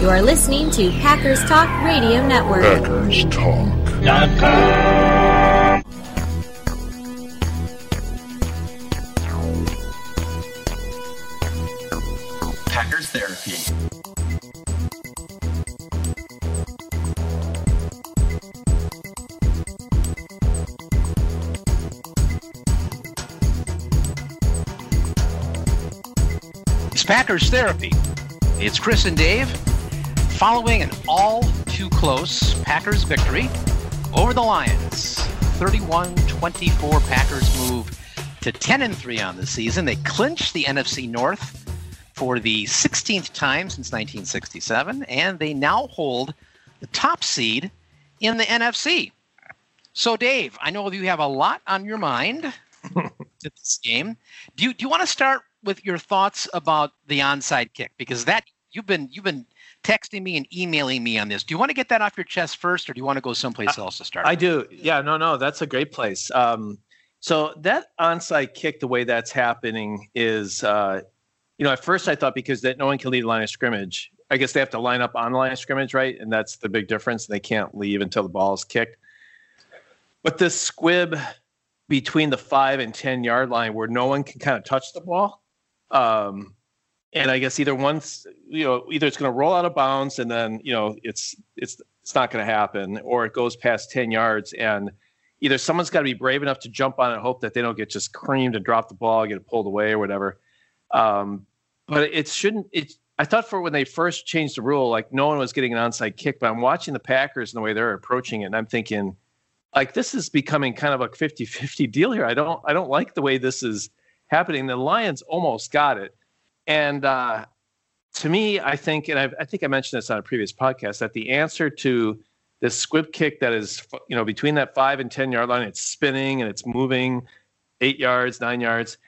You are listening to Packers Talk Radio Network. Packers Talk. Packers Therapy. It's Packers Therapy. It's Chris and Dave following an all too close Packers victory over the Lions. 31 24 Packers move to 10 and 3 on the season. They clinch the NFC North for the 16th time since 1967, and they now hold the top seed in the NFC. So, Dave, I know you have a lot on your mind to this game. Do you, do you want to start with your thoughts about the onside kick? Because that you've been you've been texting me and emailing me on this. Do you want to get that off your chest first, or do you want to go someplace else to start? I do. Yeah, no, no, that's a great place. Um, so that onside kick, the way that's happening is, uh, you know, at first I thought because that no one can leave the line of scrimmage. I guess they have to line up on the line of scrimmage, right? And that's the big difference. They can't leave until the ball is kicked. But this squib between the five and ten yard line, where no one can kind of touch the ball, um, and I guess either once, you know, either it's going to roll out of bounds and then you know it's it's it's not going to happen, or it goes past ten yards and either someone's got to be brave enough to jump on it and hope that they don't get just creamed and drop the ball, get it pulled away or whatever. Um, but it shouldn't. It. I thought for when they first changed the rule, like no one was getting an onside kick. But I'm watching the Packers and the way they're approaching it, and I'm thinking, like this is becoming kind of a 50-50 deal here. I don't. I don't like the way this is happening. The Lions almost got it, and uh, to me, I think, and I've, I think I mentioned this on a previous podcast, that the answer to this squib kick that is, you know, between that five and ten yard line, it's spinning and it's moving eight yards, nine yards,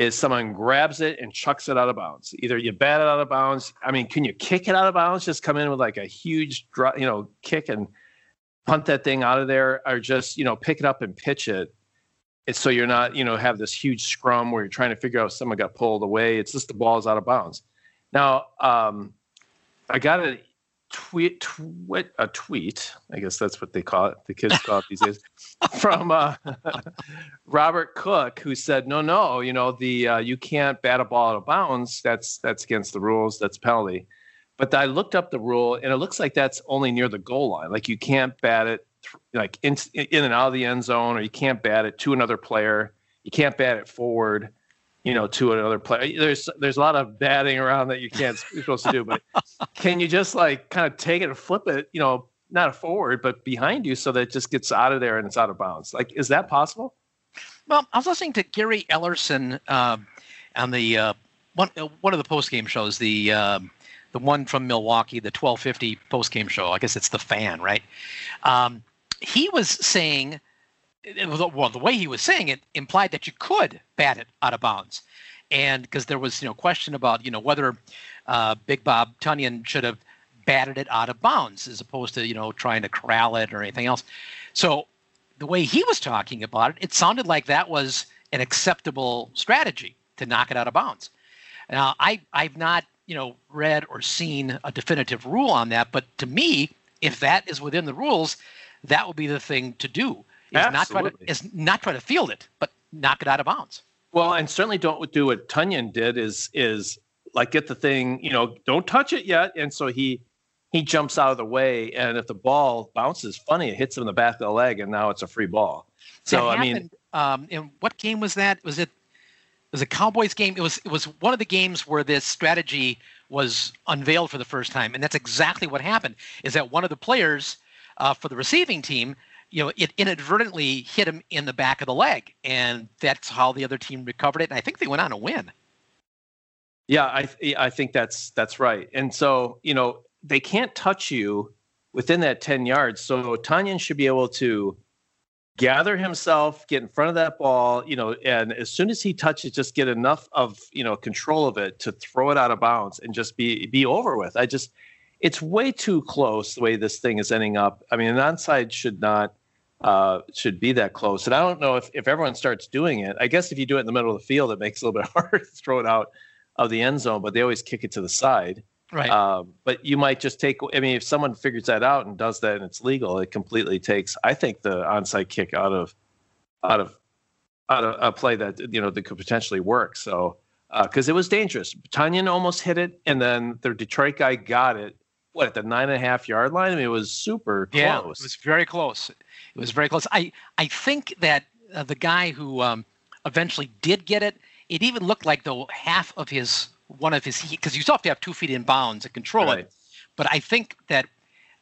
is someone grabs it and chucks it out of bounds. Either you bat it out of bounds. I mean, can you kick it out of bounds? Just come in with like a huge, you know, kick and punt that thing out of there, or just you know pick it up and pitch it. It's so you're not, you know, have this huge scrum where you're trying to figure out if someone got pulled away. It's just the ball is out of bounds. Now, um, I got a tweet, tweet, a tweet. I guess that's what they call it. The kids call it these days. From uh, Robert Cook, who said, "No, no, you know the uh, you can't bat a ball out of bounds. That's that's against the rules. That's penalty." But I looked up the rule, and it looks like that's only near the goal line. Like you can't bat it like in, in and out of the end zone, or you can't bat it to another player. You can't bat it forward you know, to another player. There's there's a lot of batting around that you can't you're supposed to do, but can you just like kind of take it and flip it, you know, not forward, but behind you so that it just gets out of there and it's out of bounds? Like, is that possible? Well, I was listening to Gary Ellerson uh, on the uh, one uh, one of the post game shows, the uh, the one from Milwaukee, the 1250 post game show. I guess it's the fan, right? Um, he was saying well, the way he was saying it implied that you could bat it out of bounds, and because there was you know question about you know whether uh, Big Bob Tonyan should have batted it out of bounds as opposed to you know trying to corral it or anything else. So the way he was talking about it, it sounded like that was an acceptable strategy to knock it out of bounds. Now I I've not you know read or seen a definitive rule on that, but to me, if that is within the rules, that would be the thing to do is not try to is not try to field it, but knock it out of bounds. Well, and certainly don't do what Tonyan did is is like get the thing, you know, don't touch it yet. And so he he jumps out of the way, and if the ball bounces funny, it hits him in the back of the leg, and now it's a free ball. So that I mean, um, and what game was that? Was it it was a Cowboys game? It was it was one of the games where this strategy was unveiled for the first time, and that's exactly what happened. Is that one of the players uh, for the receiving team you know, it inadvertently hit him in the back of the leg, and that's how the other team recovered it. And I think they went on to win. Yeah, I I think that's that's right. And so you know they can't touch you within that ten yards. So Tonyan should be able to gather himself, get in front of that ball, you know, and as soon as he touches, just get enough of you know control of it to throw it out of bounds and just be be over with. I just it's way too close the way this thing is ending up. I mean, an onside should not uh, should be that close. And I don't know if, if everyone starts doing it. I guess if you do it in the middle of the field, it makes it a little bit harder to throw it out of the end zone, but they always kick it to the side. Right. Um, but you might just take. I mean, if someone figures that out and does that and it's legal, it completely takes. I think the onside kick out of out of out of a play that you know that could potentially work. So because uh, it was dangerous, Tonyan almost hit it, and then the Detroit guy got it. What at the nine and a half yard line? I mean, it was super close. It was very close. It was very close. I I think that uh, the guy who um, eventually did get it, it even looked like the half of his one of his because you still have to have two feet in bounds to control Right. it. But I think that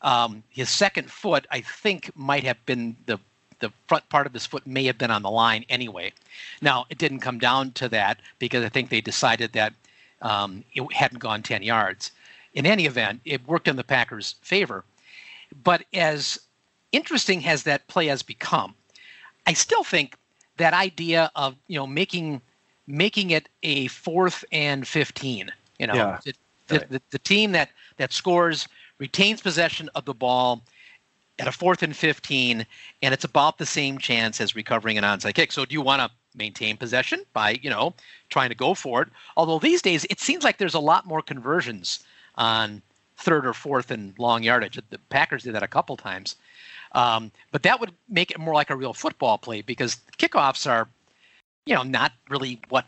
um, his second foot, I think, might have been the the front part of his foot may have been on the line anyway. Now it didn't come down to that because I think they decided that um, it hadn't gone ten yards. In any event, it worked in the Packers' favor. But as interesting as that play has become, I still think that idea of you know making making it a fourth and fifteen. You know, Yeah, the, the, right. the, the team that that scores retains possession of the ball at a fourth and fifteen, and it's about the same chance as recovering an onside kick. So, do you want to maintain possession by you know trying to go for it? Although these days it seems like there's a lot more conversions on third or fourth and long yardage. The Packers did that a couple times. Um, but that would make it more like a real football play because kickoffs are, you know, not really what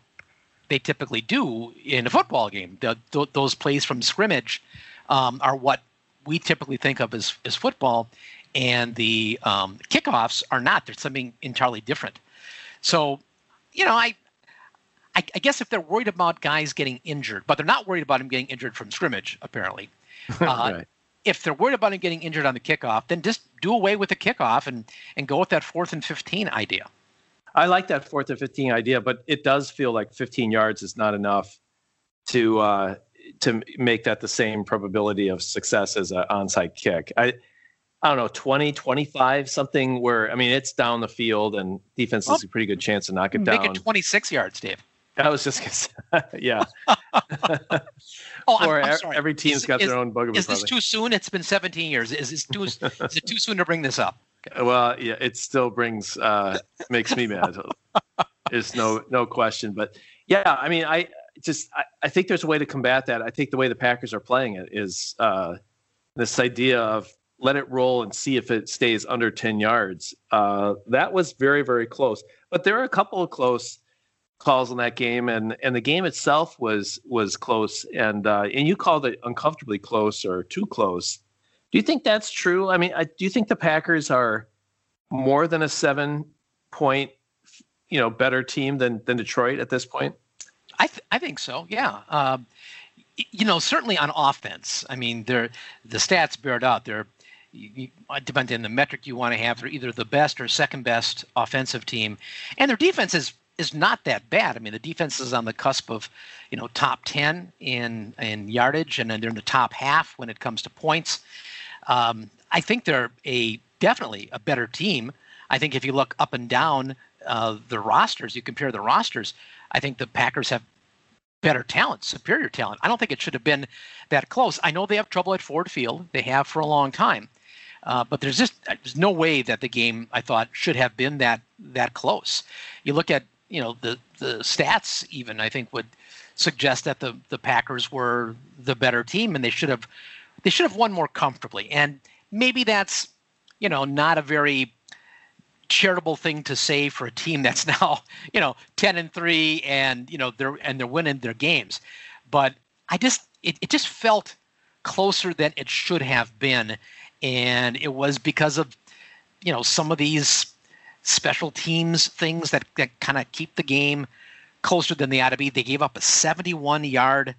they typically do in a football game. The, th- those plays from scrimmage um, are what we typically think of as, as football, and the um, kickoffs are not. They're something entirely different. So, you know, I, I, I guess if they're worried about guys getting injured, but they're not worried about him getting injured from scrimmage, apparently. Uh, right. if they're worried about him getting injured on the kickoff, then just do away with the kickoff and and go with that fourth and fifteen idea. I like that fourth and fifteen idea, but it does feel like fifteen yards is not enough to uh, to make that the same probability of success as an onside kick. I I don't know 20, 25, something where I mean it's down the field and defense has a pretty good chance to knock it Make down. Make it twenty six yards, Dave. I was just gonna say, yeah. Oh, I'm, I'm sorry. every team's got is- their own bugaboo. Is this probably. too soon? It's been seventeen years. Is this too? is it too soon to bring this up? Well, yeah, it still brings uh makes me mad. There's no no question. But yeah, I mean, I just I, I think there's a way to combat that. I think the way the Packers are playing it is uh this idea of let it roll and see if it stays under 10 yards. Uh that was very, very close. But there are a couple of close calls in that game and and the game itself was was close and uh and you called it uncomfortably close or too close. Do you think that's true? I mean, I, do you think the Packers are more than a seven point, you know, better team than than Detroit at this point? I th- I think so. Yeah. Um, you know, certainly on offense. I mean, they're the stats bear it out. They're you, depending on the metric you want to have, they're either the best or second best offensive team, and their defense is is not that bad. I mean, the defense is on the cusp of, you know, top ten in in yardage, and then they're in the top half when it comes to points. Um, I think they're a definitely a better team. I think if you look up and down uh, the rosters, you compare the rosters. I think the Packers have better talent, superior talent. I don't think it should have been that close. I know they have trouble at Ford Field; they have for a long time. Uh, but there's just there's no way that the game I thought should have been that that close. You look at you know the the stats even I think would suggest that the the Packers were the better team and they should have they should have won more comfortably. And maybe that's you know not a very charitable thing to say for a team that's now you know 10 and 3 and you know they're and they're winning their games but i just it, it just felt closer than it should have been and it was because of you know some of these special teams things that, that kind of keep the game closer than they ought to be they gave up a 71 yard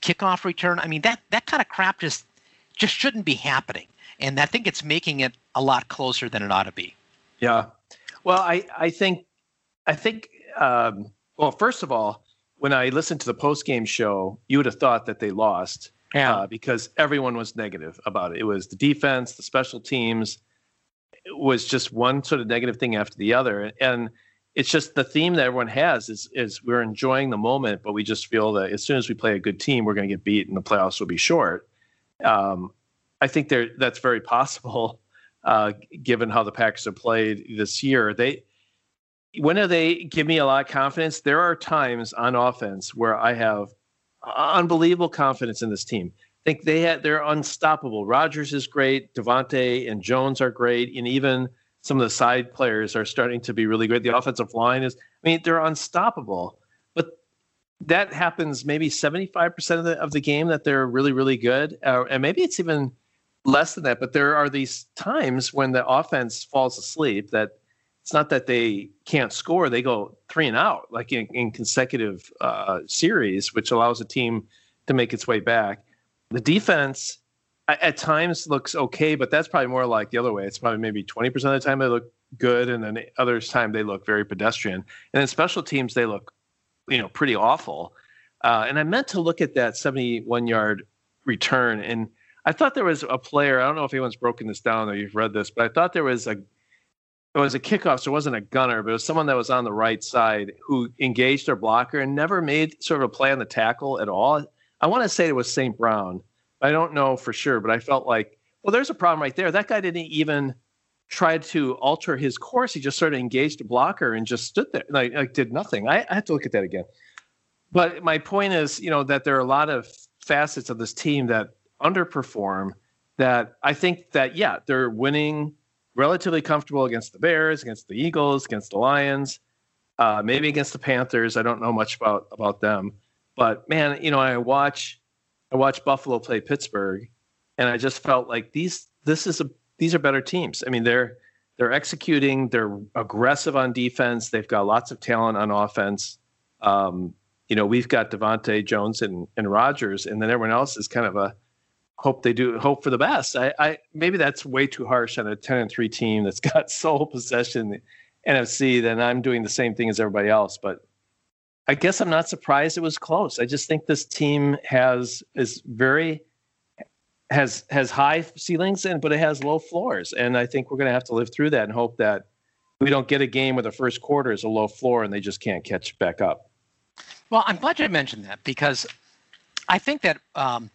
kickoff return i mean that that kind of crap just just shouldn't be happening and i think it's making it a lot closer than it ought to be Yeah. Well, I I think I think um, well, first of all, when I listened to the post game show, you would have thought that they lost uh, because everyone was negative about it. It was the defense, the special teams. Was just one sort of negative thing after the other, and it's just the theme that everyone has is is we're enjoying the moment, but we just feel that as soon as we play a good team, we're going to get beat, and the playoffs will be short. Um, I think there that's very possible, uh, given how the Packers have played this year. They when do they give me a lot of confidence? There are times on offense where I have unbelievable confidence in this team. Think they had they're unstoppable. Rodgers is great, Davante and Jones are great, and even some of the side players are starting to be really great. The offensive line is, I mean, they're unstoppable. But that happens maybe 75% of the, of the game that they're really, really good. Uh, and maybe it's even less than that. But there are these times when the offense falls asleep that it's not that they can't score, they go three and out, like in, in consecutive uh, series, which allows a team to make its way back. The defense at times looks okay, but that's probably more like the other way. It's probably maybe 20% of the time they look good, and then others time they look very pedestrian. And then special teams, they look, you know, pretty awful. Uh, and I meant to look at that 71 yard return, and I thought there was a player. I don't know if anyone's broken this down or you've read this, but I thought there was a it was a kickoff, so it wasn't a gunner, but it was someone that was on the right side who engaged their blocker and never made sort of a play on the tackle at all. I want to say it was St. Brown I don't know for sure, but I felt like, well, there's a problem right there. That guy didn't even try to alter his course. He just sort of engaged a blocker and just stood there, like, like did nothing. I, I have to look at that again. But my point is, you know, that there are a lot of facets of this team that underperform. That I think that yeah, they're winning relatively comfortable against the Bears, against the Eagles, against the Lions, uh, maybe against the Panthers. I don't know much about about them, but man, you know, I watch I watched Buffalo play Pittsburgh, and I just felt like these this is a these are better teams. I mean, they're they're executing, they're aggressive on defense, they've got lots of talent on offense. Um, you know, we've got Davante Jones and and Rodgers, and then everyone else is kind of a hope they do hope for the best. I, I maybe that's way too harsh on a ten and three team that's got sole possession NFC. Then I'm doing the same thing as everybody else, but I guess I'm not surprised it was close. I just think this team has is very has has high ceilings and but it has low floors, and I think we're going to have to live through that and hope that we don't get a game where the first quarter is a low floor and they just can't catch back up. Well, I'm glad you mentioned that because I think that um,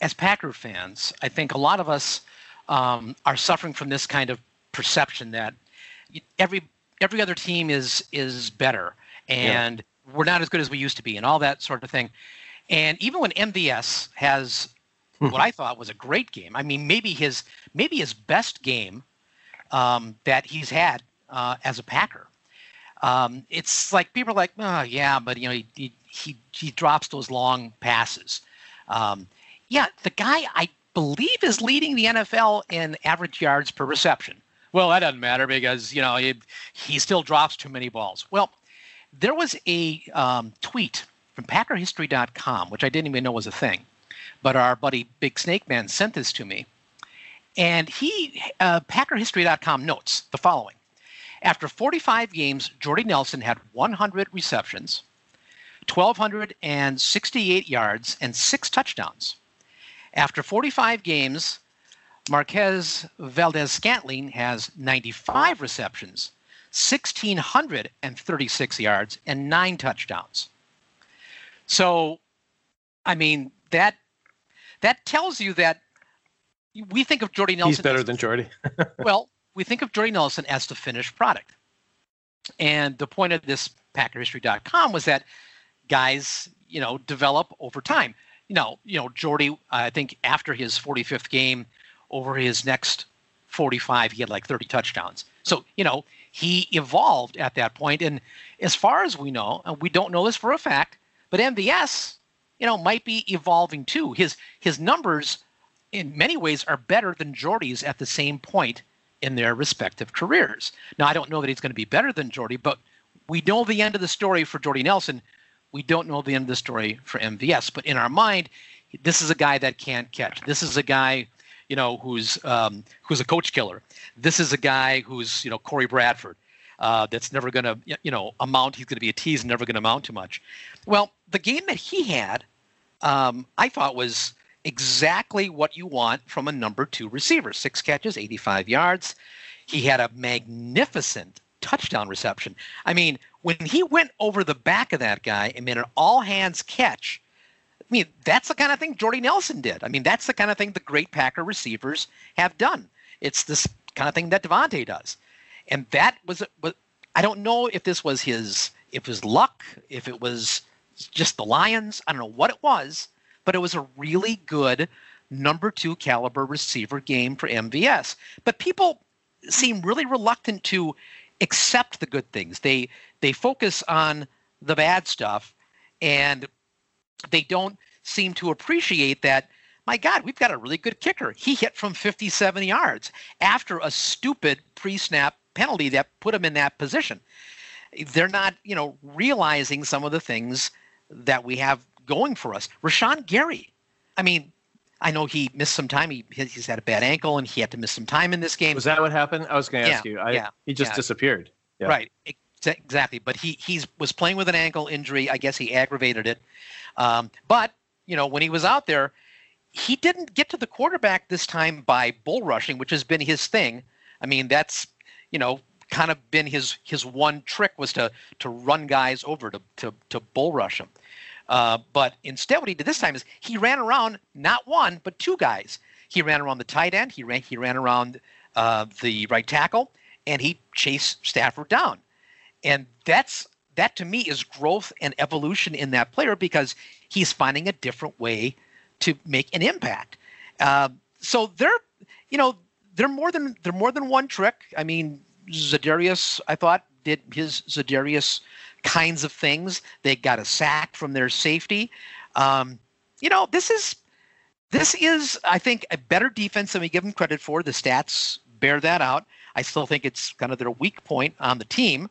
as Packer fans, I think a lot of us um, are suffering from this kind of perception that every every other team is is better and we're not as good as we used to be and all that sort of thing. And even when MVS has hmm. what I thought was a great game, I mean, maybe his maybe his best game um, that he's had uh, as a Packer. Um, it's like people are like, oh yeah, but you know he he he, he drops those long passes. Um, yeah, the guy I believe is leading the NFL in average yards per reception. Well, that doesn't matter because you know he, he still drops too many balls. Well, there was a um, tweet from PackerHistory.com, which I didn't even know was a thing, but our buddy Big Snake Man sent this to me, and he uh, PackerHistory.com notes the following: After 45 games, Jordy Nelson had 100 receptions, 1,268 yards, and six touchdowns. After 45 games, Marquez Valdes-Scantling has 95 receptions, 1,636 yards and nine touchdowns. So, I mean, that that tells you that we think of Jordy Nelson. He's better as, than Jordy. well, we think of Jordy Nelson as the finished product. And the point of this PackerHistory.com was that guys, you know, develop over time. You know, you know, Jordy, I think after his 45th game, over his next 45, he had like 30 touchdowns. So, you know, he evolved at that point. And as far as we know, and we don't know this for a fact, but MVS, you know, might be evolving too. His his numbers in many ways are better than Jordy's at the same point in their respective careers. Now, I don't know that he's going to be better than Jordy, but we know the end of the story for Jordy Nelson. We don't know the end of the story for MVS. But in our mind, this is a guy that can't catch. This is a guy you know, who's um, who's a coach killer. This is a guy who's you know Corey Bradford. Uh, that's never going to you know amount. He's going to be a tease, never going to amount to much. Well, the game that he had, um, I thought was exactly what you want from a number two receiver. Six catches, 85 yards. He had a magnificent touchdown reception. I mean, when he went over the back of that guy and made an all hands catch I mean, that's the kind of thing Jordy Nelson did. I mean, that's the kind of thing the great Packer receivers have done. It's this kind of thing that Davante does. And that was, I don't know if this was his, if it was luck, if it was just the Lions. I don't know what it was, but it was a really good number two caliber receiver game for MVS. But people seem really reluctant to accept the good things. They they focus on the bad stuff and they don't seem to appreciate that my God, we've got a really good kicker. He hit from 57 yards after a stupid pre-snap penalty that put him in that position. They're not, you know, realizing some of the things that we have going for us. Rashan Gary, I mean, I know he missed some time. He he's had a bad ankle and he had to miss some time in this game. Was that what happened? I was going to ask Yeah, you. I, yeah, he just yeah. disappeared. Yeah. Right. Ex- Exactly. But he he's was playing with an ankle injury. I guess he aggravated it. Um, but you know when he was out there, he didn't get to the quarterback this time by bull rushing, which has been his thing. I mean that's you know kind of been his his one trick was to to run guys over to to to bull rush them. Uh, but instead, what he did this time is he ran around not one but two guys. He ran around the tight end. He ran he ran around uh, the right tackle, and he chased Stafford down. And that's that to me is growth and evolution in that player because he's finding a different way to make an impact. Uh, so they're you know they're more than they're more than one trick. I mean Za'Darius, I thought did his Za'Darius kinds of things. They got a sack from their safety. Um, you know this is this is I think a better defense than we give them credit for. The stats bear that out. I still think it's kind of their weak point on the team.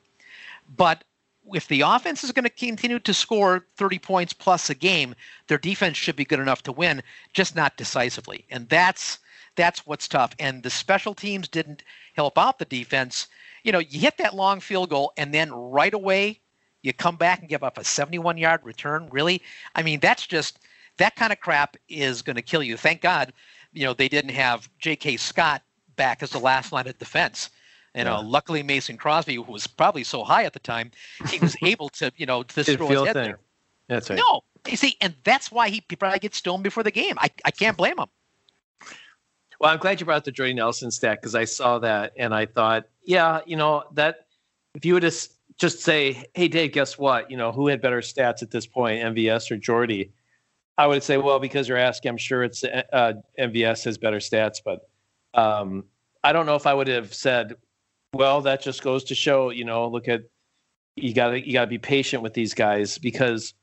But if the offense is going to continue to score 30 points plus a game, their defense should be good enough to win, just not decisively. And that's that's what's tough. And the special teams didn't help out the defense. You know, you hit that long field goal and then right away you come back and give up a 71 yard return. Really? I mean, that's just that kind of crap is going to kill you. Thank God, you know, they didn't have J.K. Scott back as the last line of defense. You know, Yeah. luckily Mason Crosby, who was probably so high at the time, he was able to, you know, to throw his head thing. there. That's right. No, you see, and that's why he probably gets stoned before the game. I, I can't blame him. Well, I'm glad you brought up the Jordy Nelson stat because I saw that and I thought, yeah, you know, that if you would just just say, hey, Dave, guess what? You know, who had better stats at this point, MVS or Jordy? I would say, well, because you're asking, I'm sure it's uh, MVS has better stats, but um, I don't know if I would have said, well, that just goes to show, you know, look at you got to you got to be patient with these guys because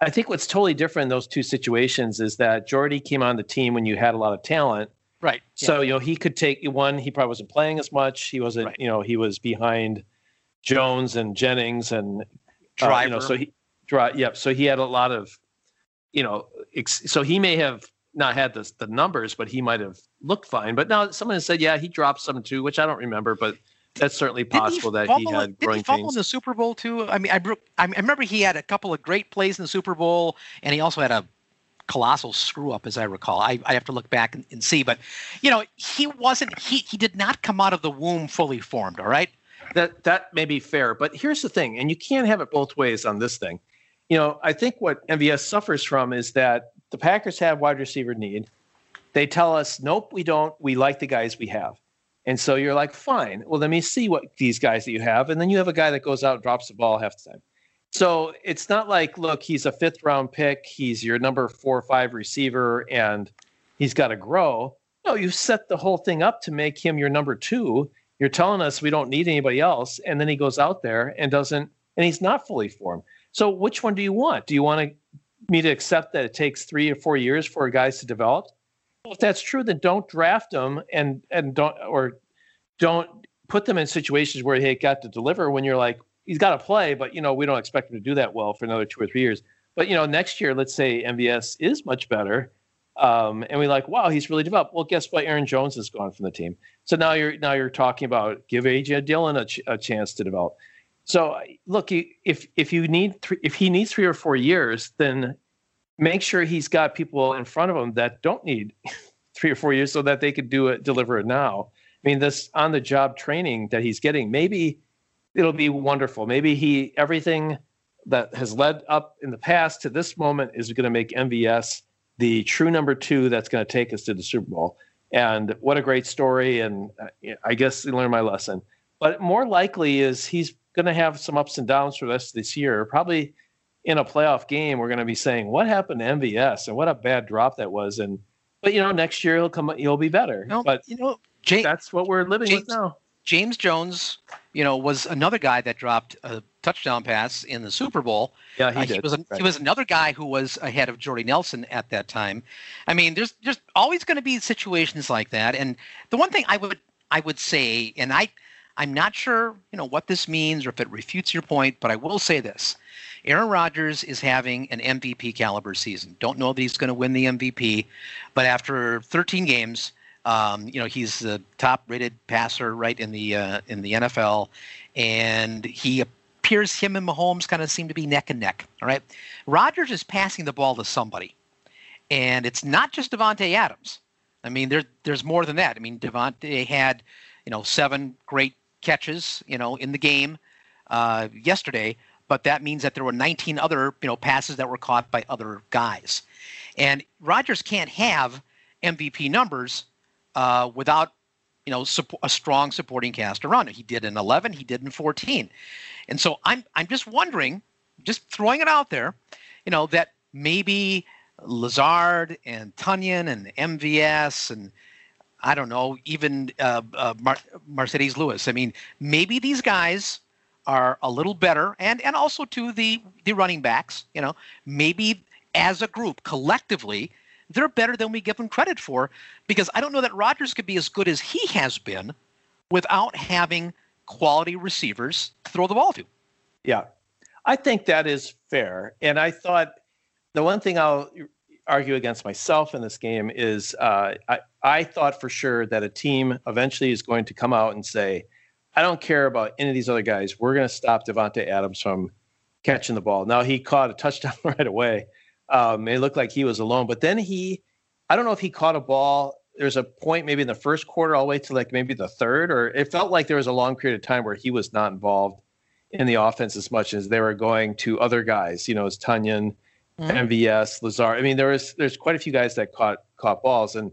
I think what's totally different in those two situations is that Jordy came on the team when you had a lot of talent. Right. So you know he could take one. He probably wasn't playing as much. He wasn't. Right. You know he was behind Jones and Jennings and uh, Driver. you know, so he drive. Yep. So he had a lot of, you know, ex- so he may have not had the the numbers, but he might have looked fine. But now someone has said, yeah, he dropped some too, which I don't remember, but that's certainly possible that he fumble in- had growing he fumble in the Super Bowl too? I mean, I, I remember he had a couple of great plays in the Super Bowl, and he also had a colossal screw up, as I recall. I, I have to look back and, and see, but you know, he wasn't. He he did not come out of the womb fully formed. All right. that that may be fair, but here's the thing, and you can't have it both ways on this thing. You know, I think what MVS suffers from is that the Packers have wide receiver need. They tell us, nope, we don't. We like the guys we have. And so you're like, fine. Well, let me see what these guys that you have. And then you have a guy that goes out and drops the ball half the time. So it's not like, look, he's a fifth round pick. He's your number four or five receiver and he's got to grow. No, you set the whole thing up to make him your number two. You're telling us we don't need anybody else. And then he goes out there and doesn't, and he's not fully formed. So which one do you want? Do you want to, me to accept that it takes three or four years for guys to develop? Well, if that's true, then don't draft them and and don't or don't put them in situations where they got to deliver when you're like he's got to play, but you know we don't expect him to do that well for another two or three years. But you know next year, let's say MVS is much better, um, and we like wow he's really developed. Well, guess what? Aaron Jones is gone from the team, so now you're now you're talking about give AJ Dillon a, ch- a chance to develop. So look, if if you need three, if he needs three or four years, then make sure he's got people in front of him that don't need three or four years so that they could do it deliver it now. I mean this on the job training that he's getting maybe it'll be wonderful. Maybe he everything that has led up in the past to this moment is going to make mvs the true number two that's going to take us to the super bowl. And what a great story and uh, i guess I learned my lesson. But more likely is he's going to have some ups and downs for of this year. Probably in a playoff game, we're going to be saying, "What happened to MVS and what a bad drop that was." And but you know, next year he'll come, he'll be better. No, but you know, James, that's what we're living James- with now. James Jones, you know, was another guy that dropped a touchdown pass in the Super Bowl. Yeah, Uh, he was a, he was another guy who was ahead of Jordy Nelson at that time. I mean, there's there's always going to be situations like that. And the one thing I would I would say, and I I'm not sure you know what this means or if it refutes your point, but I will say this: Aaron Rodgers is having an MVP caliber season. Don't know that he's going to win the MVP, but after 13 games. Um, you know he's the top-rated passer right in the uh, in the NFL, and he appears him and Mahomes kind of seem to be neck and neck. All right, Rodgers is passing the ball to somebody, and it's not just Davante Adams. I mean, there's there's more than that. I mean, Davante had, you know, seven great catches, you know, in the game uh, yesterday, but that means that there were 19 other, you know, passes that were caught by other guys, and Rodgers can't have MVP numbers uh, without, you know, a strong supporting cast around it. He did in 11, he did in 14, and so I'm I'm just wondering, just throwing it out there, you know, that maybe Lazard and Tonyan and MVS and I don't know, even uh, uh, Mar- Marcedes Lewis. I mean, maybe these guys are a little better, and and also to the the running backs. You know, maybe as a group collectively. They're better than we give them credit for because I don't know that Rodgers could be as good as he has been without having quality receivers to throw the ball to. Yeah, I think that is fair. And I thought the one thing I'll argue against myself in this game is uh, I, I thought for sure that a team eventually is going to come out and say, I don't care about any of these other guys. We're going to stop Davante Adams from catching the ball. Now he caught a touchdown right away. Um, it looked like he was alone, but then he, I don't know if he caught a ball. There's a point maybe in the first quarter all the way to like maybe the third, or it felt like there was a long period of time where he was not involved in the offense as much as they were going to other guys. You know, as Tonyan, Mhm. MVS, Lazar. I mean, there was there's quite a few guys that caught caught balls, and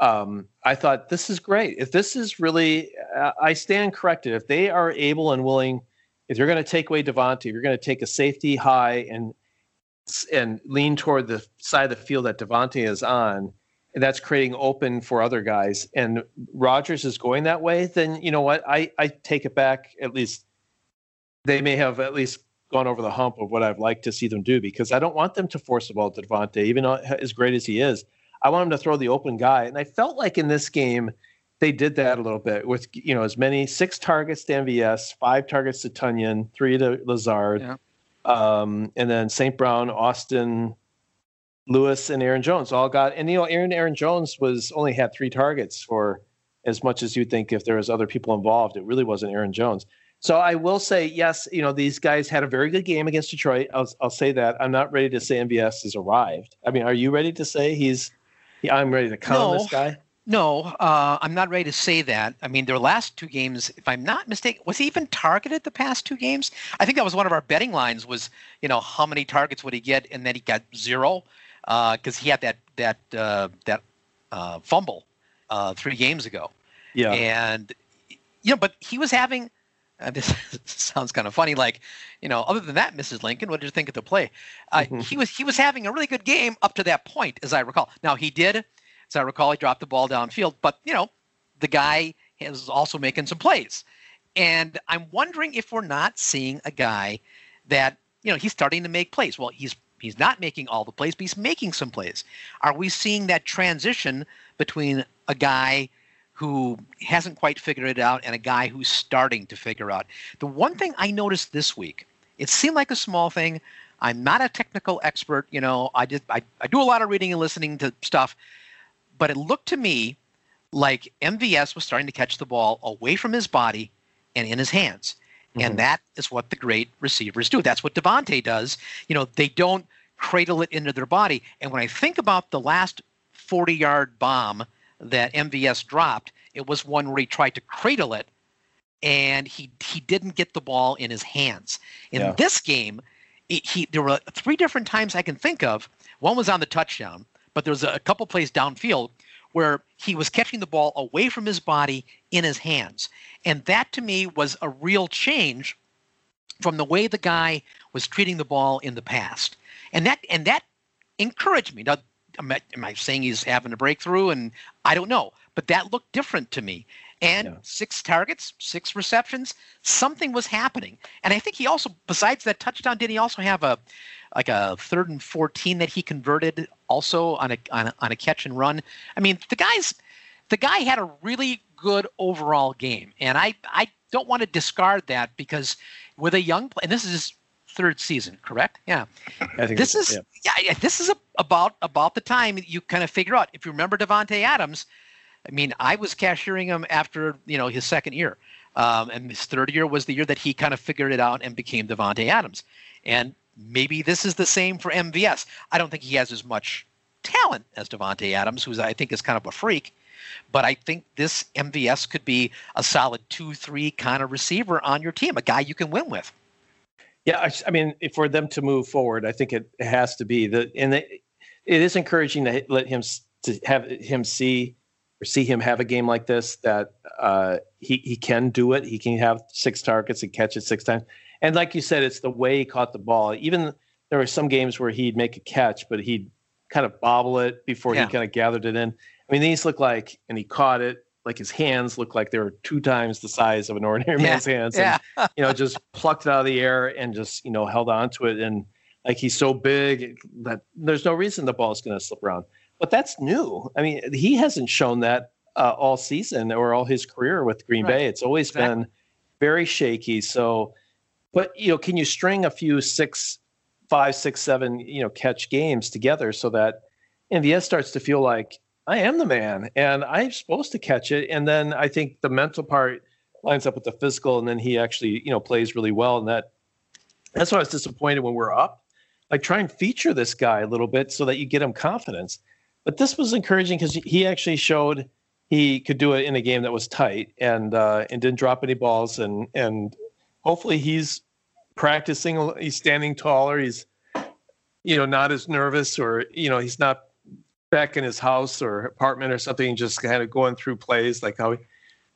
um, I thought this is great. If this is really, uh, I stand corrected. If they are able and willing, if you're going to take away Davante, if you're going to take a safety high and and lean toward the side of the field that Davante is on, and that's creating open for other guys, and Rodgers is going that way, then you know what? I I take it back. At least they may have at least gone over the hump of what I'd like to see them do because I don't want them to force the ball to Davante, even as great as he is. I want him to throw the open guy. And I felt like in this game, they did that a little bit with, you know, as many six targets to MVS, five targets to Tonyan, three to Lazard, Yeah. um, and then St. Brown, Austin, Lewis, and Aaron Jones all got, and, you know, Aaron, Aaron Jones was only had three targets for as much as you'd think if there was other people involved. It really wasn't Aaron Jones. So I will say, yes, you know, these guys had a very good game against Detroit. I'll, I'll say that. I'm not ready to say MVS has arrived. I mean, are you ready to say he's, yeah, I'm ready to count No. this guy? No, uh, I'm not ready to say that. I mean, their last two games, if I'm not mistaken, was he even targeted the past two games? I think that was one of our betting lines. Was you know how many targets would he get, and then he got zero because he had that that uh, that uh, fumble uh, three games ago, Yeah. and you know, but he was having. Uh, this sounds kind of funny. Like, you know, other than that, Mrs. Lincoln, what did you think of the play? Uh, Mhm. He was he was having a really good game up to that point, as I recall. Now he did as I recall, he dropped the ball downfield. But you know, the guy is also making some plays, and I'm wondering if we're not seeing a guy that you know he's starting to make plays. Well, he's he's not making all the plays, but he's making some plays. Are we seeing that transition between a guy who hasn't quite figured it out and a guy who's starting to figure out? The one thing I noticed this week, it seemed like a small thing. I'm not a technical expert, you know. I just I, I do a lot of reading and listening to stuff, but it looked to me like MVS was starting to catch the ball away from his body and in his hands. Mhm. And that is what the great receivers do. That's what Davante does. You know, they don't cradle it into their body. And when I think about the last 40 yard bomb that MVS dropped, it was one where he tried to cradle it and he he didn't get the ball in his hands. In Yeah. this game, he, he there were three different times I can think of. One was on the touchdown, but there was a, a couple plays downfield where he was catching the ball away from his body in his hands. And that to me was a real change from the way the guy was treating the ball in the past, and that and that encouraged me. Now, am I, am I saying he's having a breakthrough? And I don't know, but that looked different to me. And Yeah. six targets, six receptions, something was happening. And I think he also, besides that touchdown, did he also have a like a third and fourteen that he converted also on a on a, on a catch and run? I mean, the guy's the guy had a really good overall game, and I I don't want to discard that because with a young play, and this is third season, correct? Yeah. I think This is yeah. yeah, yeah this is a, about about the time you kind of figure out. If you remember Davante Adams, I mean, I was cashiering him after you know his second year, um, and his third year was the year that he kind of figured it out and became Davante Adams. And maybe this is the same for MVS. I don't think he has as much talent as Davante Adams, who's I think is kind of a freak. But I think this MVS could be a solid two, three kind of receiver on your team, a guy you can win with. Yeah, I, I mean, for them to move forward, I think it, has to be the and it, it is encouraging to let him to have him see or see him have a game like this that uh, he he can do it. He can have six targets and catch it six times. And like you said, it's the way he caught the ball. Even there were some games where he'd make a catch, but he'd kind of bobble it before Yeah. he kind of gathered it in. I mean, these look like, and he caught it like his hands looked like they were two times the size of an ordinary Yeah, man's hands. and Yeah, you know, just plucked it out of the air and just, you know, held on to it. And like he's so big that there's no reason the ball's going to slip around. But that's new. I mean, he hasn't shown that uh, all season or all his career with Green Right. Bay. It's always Exactly. been very shaky. So, but, you know, can you string a few six, five, six, seven, you know, catch games together so that MVS starts to feel like I am the man and I'm supposed to catch it. And then I think the mental part lines up with the physical, and then he actually, you know, plays really well. And that that's why I was disappointed when we're up. Like try and feature this guy a little bit so that you get him confidence. But this was encouraging because he actually showed he could do it in a game that was tight and uh, and didn't drop any balls. And and hopefully he's practicing. He's standing taller. He's you know not as nervous or you know he's not back in his house or apartment or something, just kind of going through plays like how he,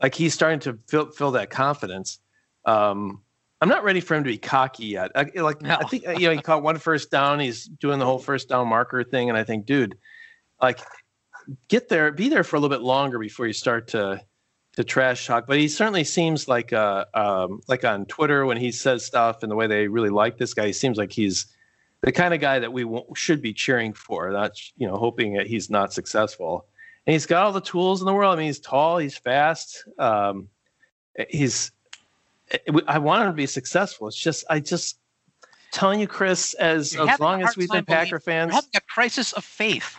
like he's starting to feel feel that confidence. Um, I'm not ready for him to be cocky yet. I, like No. I think you know he caught one first down. He's doing the whole first down marker thing, and I think, dude, like get there, be there for a little bit longer before you start to to trash talk. But he certainly seems like uh um, like on Twitter when he says stuff and the way they really like this guy. He seems like he's the kind of guy that we w- should be cheering for, not you know hoping that he's not successful. And he's got all the tools in the world. I mean, he's tall, he's fast. Um, he's. I want him to be successful. It's just I just telling you, Chris, as You're as long as we've been Packer believing- fans, You're having a crisis of faith.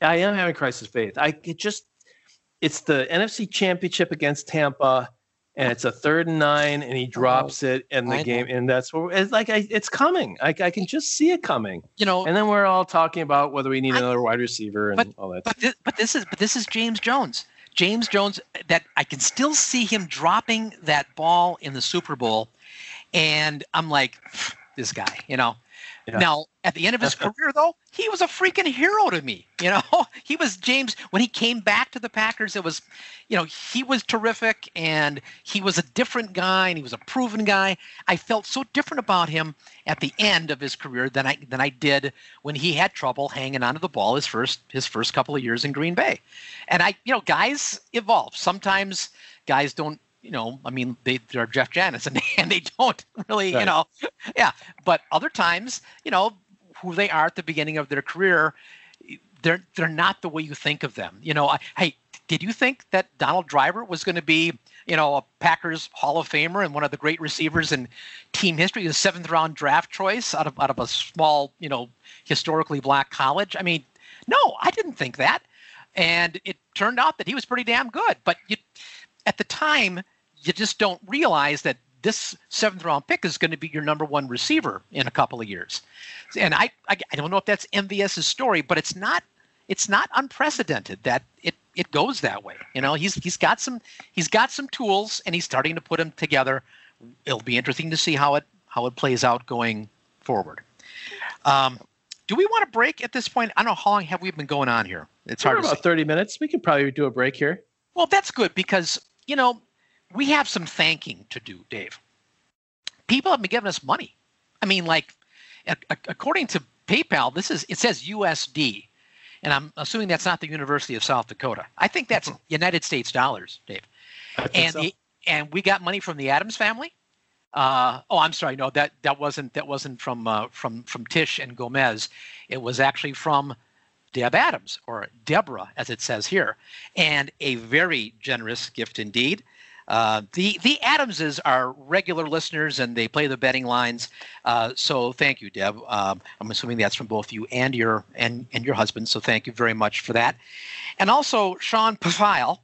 I am having crisis of faith. I it just it's the NFC Championship against Tampa, and it's a third and nine, and he oh, drops it in the I know. game, and that's what it's like. I, it's coming. I, I can just see it coming. You know, And then we're all talking about whether we need I- another wide receiver and all that. But this, but this is but this is James Jones. James Jones that I can still see him dropping that ball in the Super Bowl, and I'm like, this guy, you know. Yeah. Now at the end of his career, though, he was a freaking hero to me. You know, he was James when he came back to the Packers. It was, you know, he was terrific, and he was a different guy, and he was a proven guy. I felt so different about him at the end of his career than I than I did when he had trouble hanging onto the ball his first his first couple of years in Green Bay. And I, you know, guys evolve. Sometimes guys don't, you know, I mean, they they're Jeff Janis and, and they don't really, you know, yeah. But other times, you know, who they are at the beginning of their career, they're they're not the way you think of them. You know, I, hey, did you think that Donald Driver was going to be, you know, a Packers Hall of Famer and one of the great receivers in team history, a seventh round draft choice out of out of a small, you know, historically black college? I mean, no, I didn't think that. And it turned out that he was pretty damn good. But you, at the time, you just don't realize that this seventh round pick is going to be your number one receiver in a couple of years. And I, I, I don't know if that's MVS's story, but it's not it's not unprecedented that it it goes that way. You know, he's he's got some he's got some tools and he's starting to put them together. It'll be interesting to see how it how it plays out going forward. Um, do we want to break at this point? I don't know how long have we been going on here. It's We're hard to say. about 30 minutes. We could probably do a break here. Well, that's good because, you know, we have some thanking to do, Dave. people have been giving us money. I mean, like, a- a- according to PayPal, this is it says USD, and I'm assuming that's not the University of South Dakota. I think that's United States dollars, Dave. And so. the, and we got money from the Adams family. Uh, oh, I'm sorry. No, that that wasn't that wasn't from uh, from from Tish and Gomez. It was actually from Deb Adams or Deborah, as it says here, and a very generous gift indeed. Uh, the the Adamses are regular listeners and they play the betting lines. Uh, so thank you, Deb. Um, I'm assuming that's from both you and your and and your husband. So thank you very much for that. And also Sean Pafile,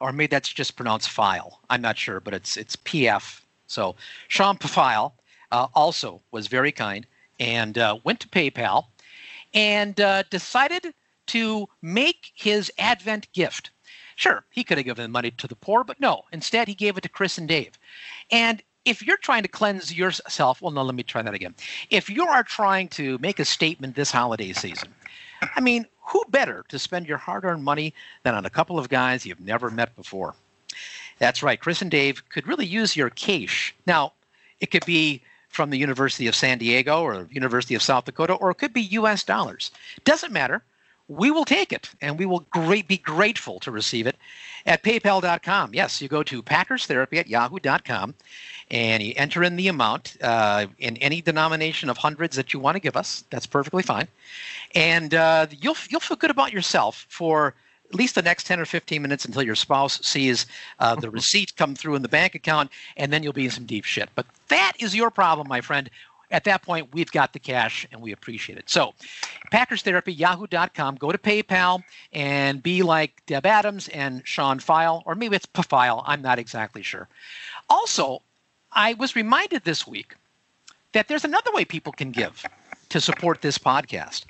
or maybe that's just pronounced file. I'm not sure, but it's it's PF. So Sean Pafile uh, also was very kind and uh, went to PayPal and uh, decided to make his Advent gift. Sure, he could have given the money to the poor, but no. Instead, he gave it to Chris and Dave. And if you're trying to cleanse yourself, well, no, let me try that again. If you are trying to make a statement this holiday season, I mean, who better to spend your hard earned money than on a couple of guys you've never met before? That's right. Chris and Dave could really use your cash. Now, it could be from the University of San Diego or University of South Dakota, or it could be US dollars. Doesn't matter. We will take it and we will great, be grateful to receive it at paypal.com. Yes, you go to packerstherapy at yahoo.com and you enter in the amount uh, in any denomination of hundreds that you want to give us. That's perfectly fine. And uh, you'll, you'll feel good about yourself for at least the next 10 or 15 minutes until your spouse sees uh, the receipt come through in the bank account, and then you'll be in some deep shit. But that is your problem, my friend. At that point, we've got the cash and we appreciate it. So, Packers Therapy, yahoo.com. Go to PayPal and be like Deb Adams and Sean File, or maybe it's Pafile. I'm not exactly sure. Also, I was reminded this week that there's another way people can give to support this podcast,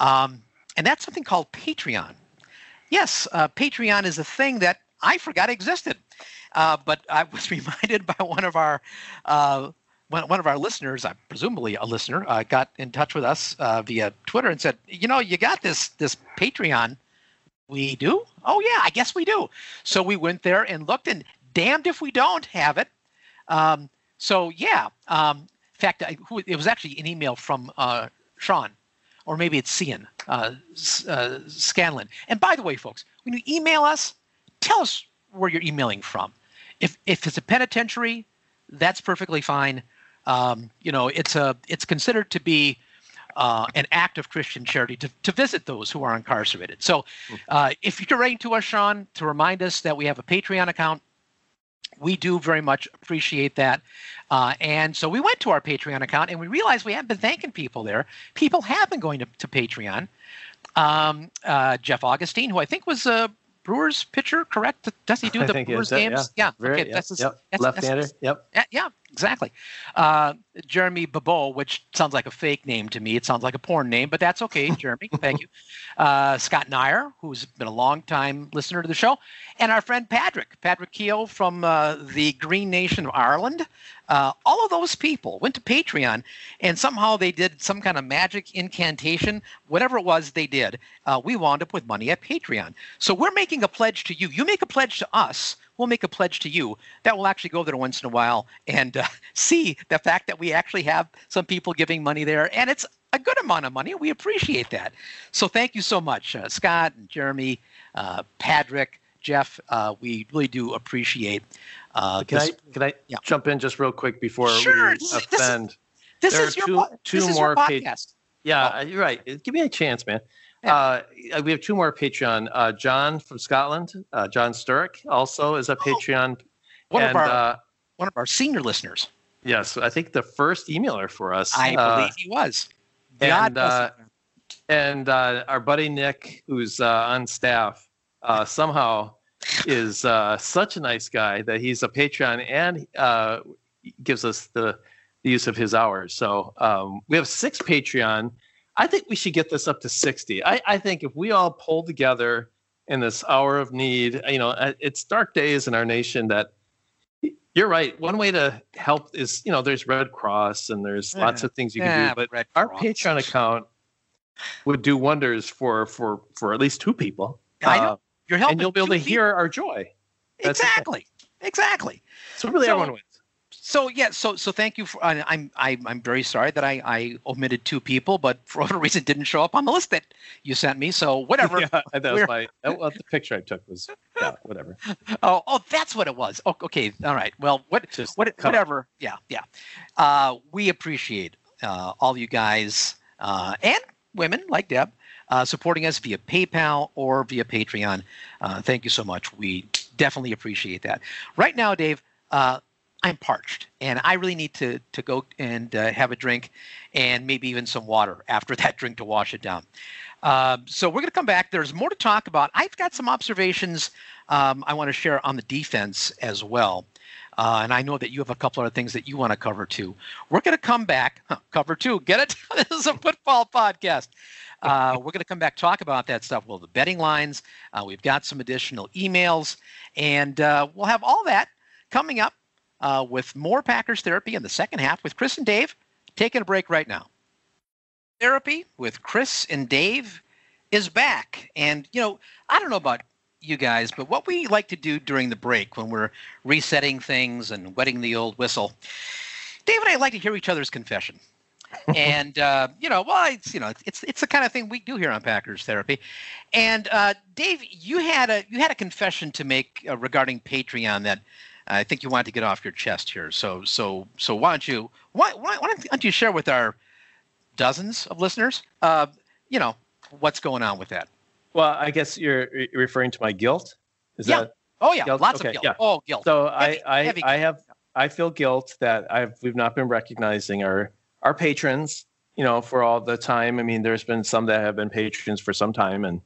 um, and that's something called Patreon. Yes, uh, Patreon is a thing that I forgot existed, uh, but I was reminded by one of our uh, one, one of our listeners, uh, presumably a listener, uh, got in touch with us uh, via Twitter and said, "You know, you got this this Patreon." We do? Oh yeah, I guess we do. So we went there and looked, and damned if we don't have it. Um, so yeah, um, in fact, I, who, it was actually an email from uh, Sean, or maybe it's Cian uh, uh, Scanlon. And by the way, folks, when you email us, tell us where you're emailing from. If if it's a penitentiary, that's perfectly fine. Um, you know, it's a it's considered to be uh, an act of Christian charity to, to visit those who are incarcerated. So, uh, if you're writing to us, Sean, to remind us that we have a Patreon account, we do very much appreciate that. Uh, and so we went to our Patreon account and we realized we haven't been thanking people there. People have been going to, to Patreon. Um, uh, Jeff Augustine, who I think was a Brewers pitcher, correct? Does he do the Brewers yeah, games? yeah. Very, okay, yep, that's his- yep. that's- that's- left-hander. Yep. yeah, yeah, exactly. Uh, Jeremy Babot, which sounds like a fake name to me. It sounds like a porn name, but that's okay, Jeremy. thank you. Uh, Scott Nyer, who's been a long time listener to the show, and our friend Patrick, Patrick Keogh from uh, the Green Nation of Ireland. Uh, all of those people went to Patreon, and somehow they did some kind of magic incantation. Whatever it was they did, uh, we wound up with money at Patreon. So we're making a pledge to you. You make a pledge to us we'll make a pledge to you that we'll actually go there once in a while and uh, see the fact that we actually have some people giving money there and it's a good amount of money we appreciate that so thank you so much uh, scott and jeremy uh, patrick jeff uh, we really do appreciate uh, Can this, I can I Yeah. jump in just real quick before Sure, we is- this is- this there is are your, two- two this is more your podcast Yeah, Oh. uh, you're right. Give me a chance, man. Yeah. Uh, we have two more Patreon. Uh, John from Scotland, uh, John Sturrock, also is a Patreon. one and of our uh, one of our senior listeners yes, I think the first emailer for us. i Uh, believe he was and, God uh, and uh, our buddy Nick, who's uh, on staff, uh, somehow is uh, such a nice guy that he's a Patreon and uh, gives us the, the use of his hours. So um, we have six Patreon. I think we should get this up to 60. I, I think if we all pull together in this hour of need, you know, uh, it's dark days in our nation that you're right. One way to help is, you know, there's Red Cross and there's lots of things you can Yeah, do, but Red our Cross. Patreon account would do wonders for for for at least two people. I know. Uh, you're helping and you'll be able to hear our joy. That's exactly exactly So really, So- everyone wins. So yeah, so so thank you for. I, I'm I, I'm very sorry that I I omitted two people, but for whatever reason didn't show up on the list that you sent me. So whatever. yeah, that was my. that- Well, the picture I took was yeah, whatever. Oh oh, that's what it was. Oh, okay, all right. Well, what Just what whatever. Yeah yeah. Uh, we appreciate uh, all you guys uh, and women like Deb uh, supporting us via PayPal or via Patreon. Uh, thank you so much. We definitely appreciate that. Right now, Dave. Uh, I'm parched, and I really need to to go and uh, have a drink, and maybe even some water after that drink to wash it down. Um, so we're going to come back. There's more to talk about. I've got some observations um, I want to share on the defense as well. Uh, and I know that you have a couple other things that you want to cover too. We're going to come back, huh, cover two, get it? this is a football podcast. Uh, we're going to come back, talk about that stuff. Well, the betting lines, uh, we've got some additional emails, and uh, we'll have all that coming up uh, with more Packers therapy in the second half with Chris and Dave. Taking a break right now. Therapy with Chris and Dave is back. And, you know, I don't know about you guys, but what we like to do during the break when we're resetting things and wetting the old whistle, Dave and I like to hear each other's confession. and uh, you know, well, it's you know, it's it's the kind of thing we do here on Packers Therapy. And uh, Dave, you had a you had a confession to make uh, regarding Patreon that I think you wanted to get off your chest here. So so so why don't you why why, why don't you share with our dozens of listeners, uh, you know, what's going on with that? Well, I guess you're you're referring to my guilt. Is Yeah. that Oh yeah, Guilt? lots Okay, of guilt. yeah. Oh guilt. so? Heavy- I I, heavy I have I feel guilt that I've we've not been recognizing our our patrons. You know, for all the time. I mean, there's been some that have been patrons for some time, and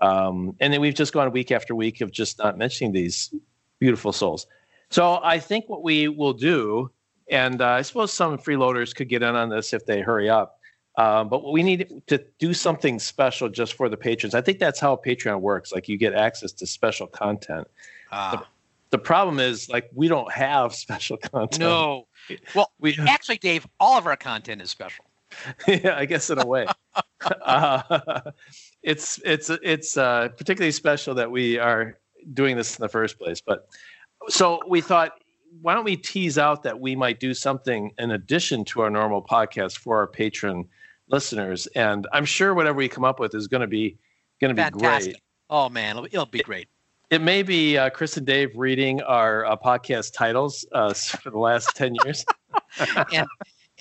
um, and then we've just gone week after week of just not mentioning these beautiful souls. So I think what we will do, and uh, I suppose some freeloaders could get in on this if they hurry up. Um, but we need to do something special just for the patrons. I think that's how Patreon works. Like you get access to special content. Ah, The problem is like we don't have special content. no. Well, we actually, Dave, all of our content is special. yeah, I guess in a way. uh, it's it's it's uh, particularly special that we are doing this in the first place. But so we thought, why don't we tease out that we might do something in addition to our normal podcast for our patron listeners? And I'm sure whatever we come up with is going to be going to be great. Oh man, it'll, it'll be great. It may be uh, Chris and Dave reading our uh, podcast titles uh, for the last ten years.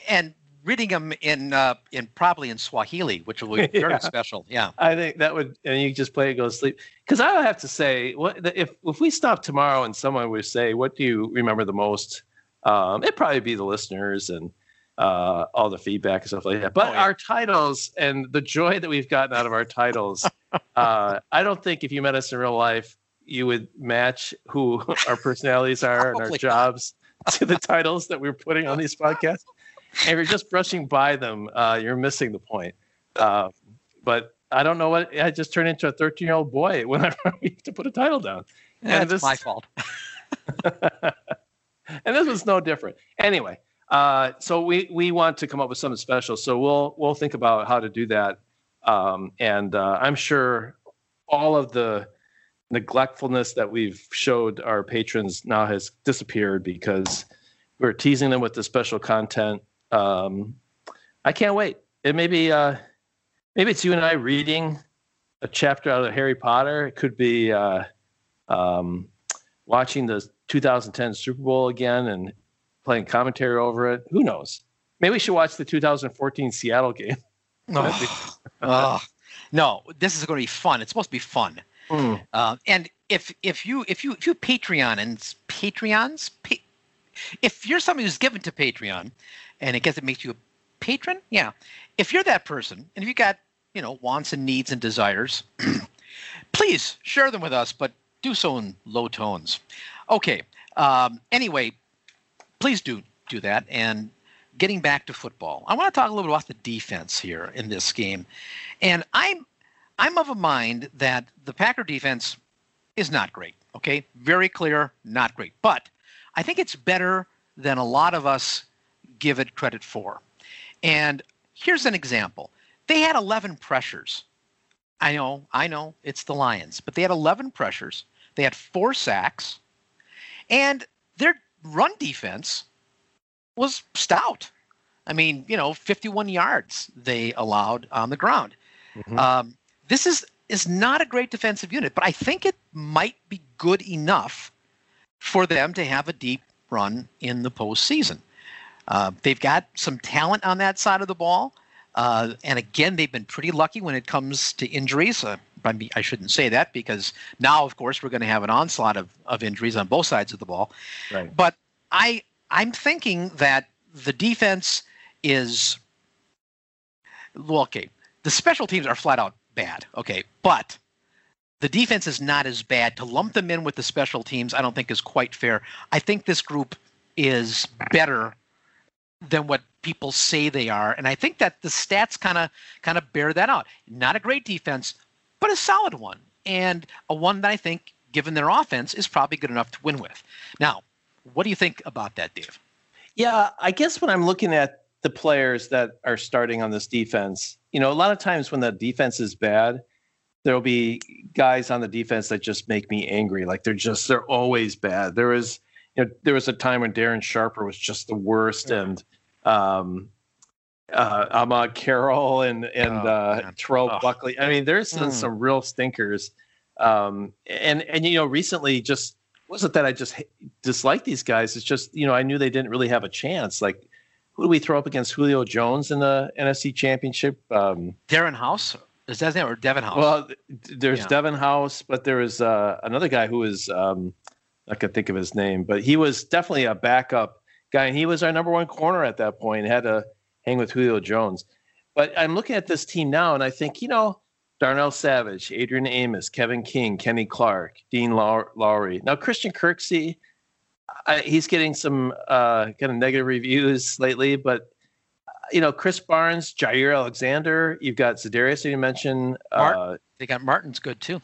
And reading them in uh, in probably in Swahili, which will be very Yeah. special. Yeah. I think that would, and you just play it, go to sleep. Because I have to say, what if if we stop tomorrow and someone would say, "What do you remember the most?" Um, it'd probably be the listeners and uh, all the feedback and stuff like that. But Oh, yeah. our titles and the joy that we've gotten out of our titles, uh, I don't think if you met us in real life, you would match who our personalities are and our jobs to the titles that we're putting on these podcasts. And if you're just brushing by them, uh, you're missing the point. Uh, but I don't know what I just turned into a 13 year old boy whenever we have to put a title down. That's this- my fault. and this was no different. Anyway, uh, so we we want to come up with something special. So we'll we'll think about how to do that. Um, and uh, I'm sure all of the neglectfulness that we've showed our patrons now has disappeared because we're teasing them with the special content. Um, I can't wait. It may be uh, maybe it's you and I reading a chapter out of Harry Potter. It could be uh, um, watching the 2010 Super Bowl again and playing commentary over it. Who knows? Maybe we should watch the 2014 Seattle game. Oh, oh. No, this is going to be fun. It's supposed to be fun. Hmm. Uh, and if if you if you if you Patreon and Patreons, pa- if you're somebody who's given to Patreon, and I guess it makes you a patron, yeah. If you're that person, and if you got you know wants and needs and desires, please share them with us, but do so in low tones. Okay. Um, anyway, please do do that. And getting back to football, I want to talk a little bit about the defense here in this game. And I'm I'm of a mind that the Packer defense is not great. Okay, very clear, not great. But I think it's better than a lot of us give it credit for. And here's an example: they had 11 pressures. I know, I know, it's the Lions, but they had 11 pressures. They had four sacks, and their run defense was stout. I mean, you know, 51 yards they allowed on the ground. Mm-hmm. Um, this is is not a great defensive unit, but I think it might be good enough for them to have a deep run in the postseason. Uh, they've got some talent on that side of the ball. Uh, and again, they've been pretty lucky when it comes to injuries. Uh, I, mean, I shouldn't say that because now, of course, we're going to have an onslaught of, of injuries on both sides of the ball. Right. But I, I'm thinking that the defense is well, okay. The special teams are flat out bad. Okay, but the defense is not as bad. To lump them in with the special teams, I don't think is quite fair. I think this group is better than what people say they are, and I think that the stats kind of kind of bear that out. Not a great defense, but a solid one, and a one that I think, given their offense, is probably good enough to win with. Now, what do you think about that, Dave? Yeah, I guess when I'm looking at the players that are starting on this defense, you know, a lot of times when the defense is bad, there'll be guys on the defense that just make me angry. Like they're just they're always bad. There was you know there was a time when Darren Sharper was just the worst, and um, uh, Ahmad Carroll and and oh, uh, Terrell oh. Buckley. I mean, there's some, mm. some real stinkers. Um, and and you know, recently just wasn't that I just dislike these guys. It's just you know I knew they didn't really have a chance. Like who do we throw up against Julio Jones in the NFC Championship? Um, Darren House. Is that his name or Devin House? Well, there's yeah. Devin House, but there was uh, another guy who was um, I can think of his name, but he was definitely a backup guy, and he was our number one corner at that point. Had to hang with Julio Jones. But I'm looking at this team now, and I think you know Darnell Savage, Adrian Amos, Kevin King, Kenny Clark, Dean Lowry. Now Christian Kirksey, I, he's getting some uh, kind of negative reviews lately, but you know, Krys Barnes, Jaire Alexander, you've got Za'Darius, you mentioned. Uh, they got Martin's good too.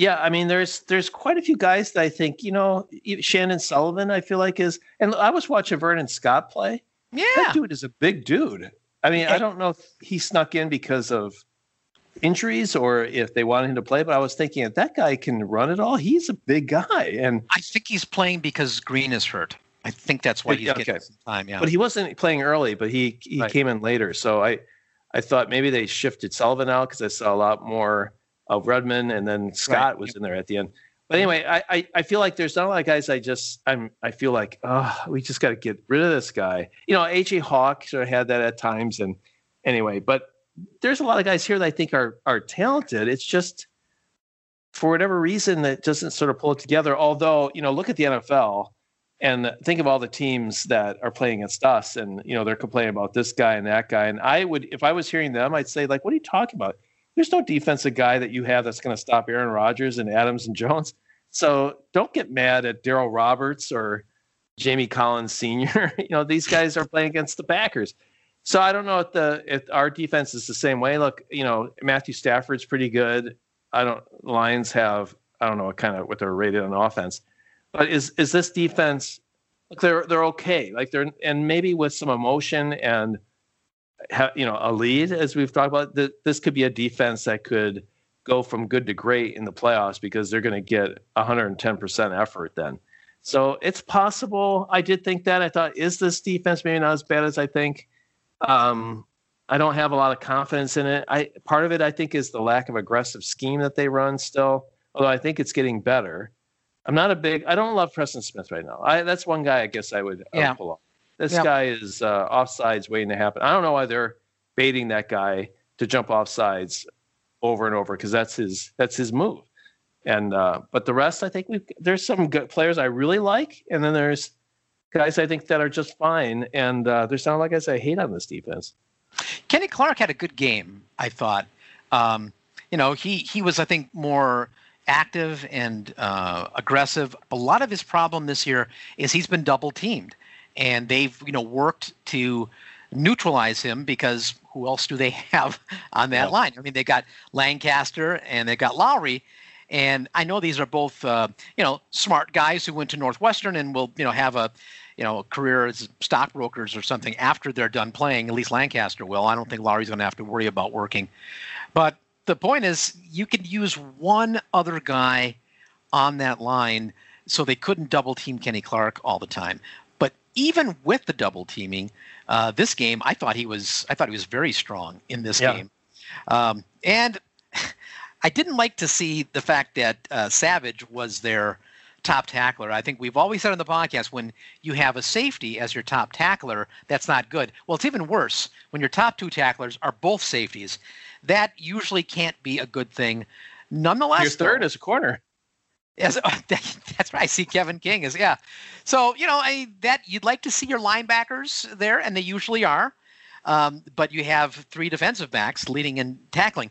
Yeah, I mean, there's there's quite a few guys that I think you know. Chandon Sullivan, I feel like is, and I was watching Vernon Scott play. Yeah, that dude is a big dude. I mean, I don't know if he snuck in because of injuries or if they wanted him to play, but I was thinking if that guy can run it all, he's a big guy. And I think he's playing because Green is hurt. I think that's why he's okay. getting some time. Yeah, but he wasn't playing early, but he he right. came in later. So I I thought maybe they shifted Sullivan out because I saw a lot more of Redmond, and then Scott right. was in there at the end. But anyway, I, I, I feel like there's not a lot of guys. I just I'm I feel like oh we just got to get rid of this guy. You know, AJ Hawk sort of had that at times, and anyway, but there's a lot of guys here that I think are are talented. It's just for whatever reason that doesn't sort of pull it together. Although you know, look at the NFL and think of all the teams that are playing against us and you know they're complaining about this guy and that guy and i would if i was hearing them i'd say like what are you talking about there's no defensive guy that you have that's going to stop aaron rodgers and adams and jones. So don't get mad at Darryl roberts or jamie collins senior. You know these guys are playing against the packers. So i don't know if the if our defense is the same way. Look you know matthew stafford's pretty good. I don't lions have i don't know what kind of what they're rated on offense. But is is this defense? Look, they're they're okay. Like they're and maybe with some emotion and ha, you know a lead, as we've talked about, th- this could be a defense that could go from good to great in the playoffs because they're going to get 110% effort then. So it's possible. I did think that. I thought, is this defense maybe not as bad as I think? Um, I don't have a lot of confidence in it. I part of it I think is the lack of aggressive scheme that they run still. Although I think it's getting better. I'm not a big. I don't love Preston Smith right now. I that's one guy I guess I would, yeah. pull off. This yeah. guy is uh, offsides waiting to happen. I don't know why they're baiting that guy to jump offsides over and over because that's his that's his move. And uh, but the rest, I think we there's some good players I really like, and then there's guys I think that are just fine. And uh, there's not like I say I hate on this defense. Kenny Clark had a good game, I thought. Um, you know, he he was I think more active and uh, aggressive. A lot of his problem this year is he's been double teamed, and they've you know worked to neutralize him because who else do they have on that yeah. line? I mean, they got Lancaster and they got Lowry, and I know these are both uh, you know smart guys who went to Northwestern and will you know have a you know career as stockbrokers or something after they're done playing. At least Lancaster will. I don't think Lowry's going to have to worry about working, but the point is you could use one other guy on that line so they couldn't double team Kenny Clark all the time. Even with the double teaming, uh, this game I thought he was I thought he was very strong in this Yeah. game, um, and I didn't like to see the fact that uh, Savage was their top tackler. I think we've always said on the podcast when you have a safety as your top tackler, that's not good. Well, it's even worse when your top two tacklers are both safeties. That usually can't be a good thing. Nonetheless, Your third though- is a corner. Yes, that's right. I see Kevin King is yeah. So you know I, that you'd like to see your linebackers there, and they usually are. Um, but you have three defensive backs leading and tackling.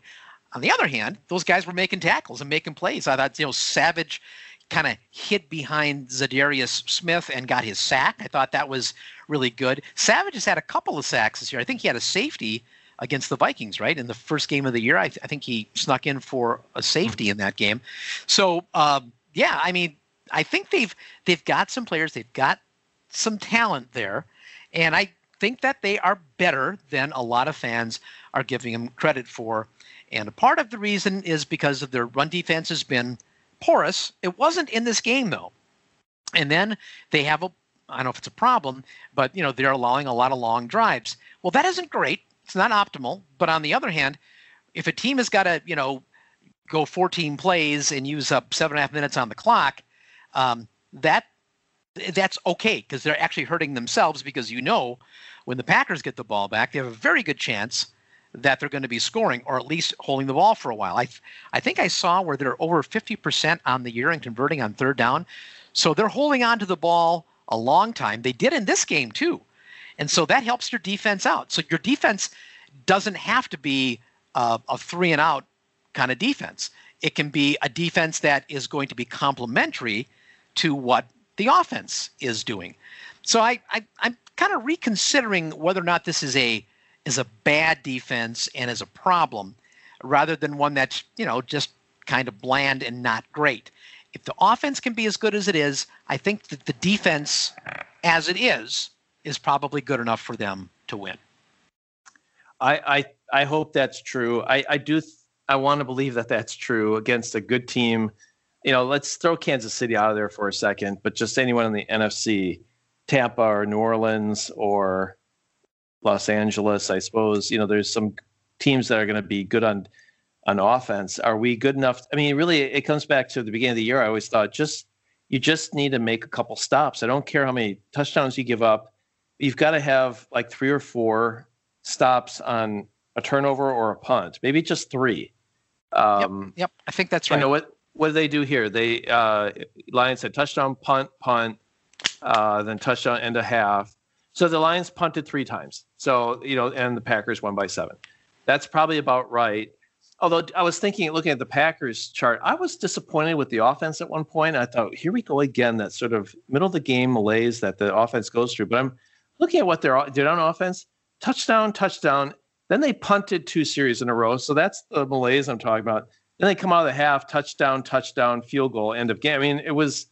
On the other hand, those guys were making tackles and making plays. I thought you know Savage kind of hid behind Za'Darius Smith and got his sack. I thought that was really good. Savage has had a couple of sacks this year. I think he had a safety against the Vikings, right? In the first game of the year, I, th- I think he snuck in for a safety in that game. So um, yeah, I mean, I think they've they've got some players, they've got some talent there, and I think that they are better than a lot of fans are giving them credit for. And a part of the reason is because of their run defense has been porous. It wasn't in this game though. And then they have a I don't know if it's a problem, but you know, they're allowing a lot of long drives. Well, that isn't great. It's not optimal. But on the other hand, if a team has got to, you know, go 14 plays and use up seven and a half minutes on the clock, um, that that's okay because they're actually hurting themselves because you know when the Packers get the ball back, they have a very good chance that they're going to be scoring or at least holding the ball for a while. I I think I saw where they're over 50% on the year and converting on third down. So they're holding on to the ball a long time. They did in this game too. And so that helps your defense out. So your defense doesn't have to be uh, a three and out kind of defense. It can be a defense that is going to be complementary to what the offense is doing. So I, I I'm kind of reconsidering whether or not this is a is a bad defense and is a problem, rather than one that's you know just kind of bland and not great. If the offense can be as good as it is, I think that the defense, as it is, is probably good enough for them to win. I, I I hope that's true. I I do I want to believe that that's true against a good team. You know, let's throw Kansas City out of there for a second, but just anyone in the NFC, Tampa or New Orleans or Los Angeles, I suppose. You know, there's some teams that are going to be good on on offense. Are we good enough? I mean, really, it comes back to the beginning of the year. I always thought just you just need to make a couple stops. I don't care how many touchdowns you give up. You've got to have like three or four stops on a turnover or a punt, maybe just three. Um, Yep, I think that's right. You know what? What do they do here? They uh, Lions had touchdown, punt, punt, uh, then touchdown, end a half. So the Lions punted three times. So you know, and the Packers won by seven. That's probably about right. Although I was thinking, looking at the Packers chart, I was disappointed with the offense at one point. I thought, here we go again, that sort of middle of the game malaise that the offense goes through. But I'm looking at what they're did on offense: touchdown, touchdown. Then they punted two series in a row. So that's the malaise I'm talking about. Then they come out of the half, touchdown, touchdown, field goal, end of game. I mean, it was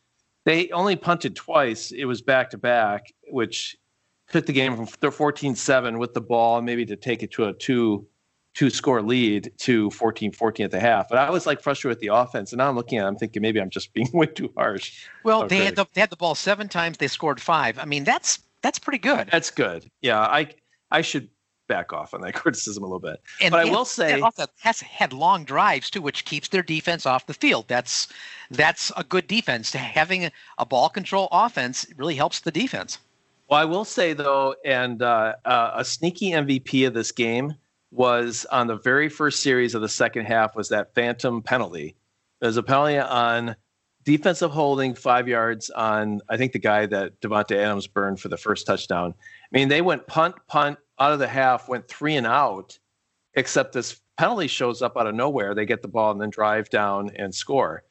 they only punted twice. It was back to back, which took the game from 14-7 with the ball, maybe to take it to a two two score lead to 14-14 at the half. But I was like frustrated with the offense, and now I'm looking at, it, I'm thinking maybe I'm just being way too harsh. well, Okay. they had the they had the ball seven times. They scored five. I mean, that's that's pretty good. That's good. Yeah, I I should back off on that criticism a little bit. And but I will say- they also has had long drives too, which keeps their defense off the field. That's that's a good defense. Having a, a ball control offense really helps the defense. Well, I will say though, and uh, uh, a sneaky MVP of this game was on the very first series of the second half was that phantom penalty. There's a penalty on defensive holding five yards on I think the guy that Davante Adams burned for the first touchdown. I mean, they went punt, punt out of the half, went three and out, except this penalty shows up out of nowhere. They get the ball and then drive down and score.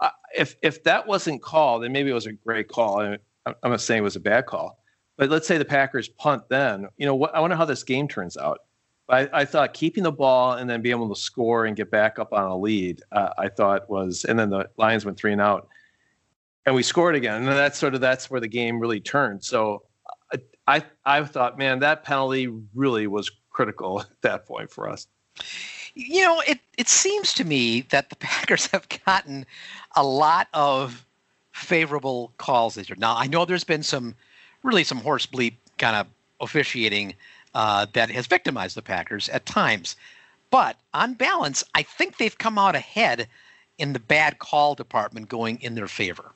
Uh, if if that wasn't called, then maybe it was a great call. I'm not saying it was a bad call. But let's say the Packers punt then. You know, what, I wonder how this game turns out. I, I thought keeping the ball and then being able to score and get back up on a lead, uh, I thought was, and then the Lions went three and out, and we scored again. And that's sort of that's where the game really turned. So I I, I thought, man, that penalty really was critical at that point for us. You know, it it seems to me that the Packers have gotten a lot of favorable calls this year. Now, I know there's been some really some horse bleep kind of officiating uh, that has victimized the Packers at times. But on balance, I think they've come out ahead in the bad call department going in their favor.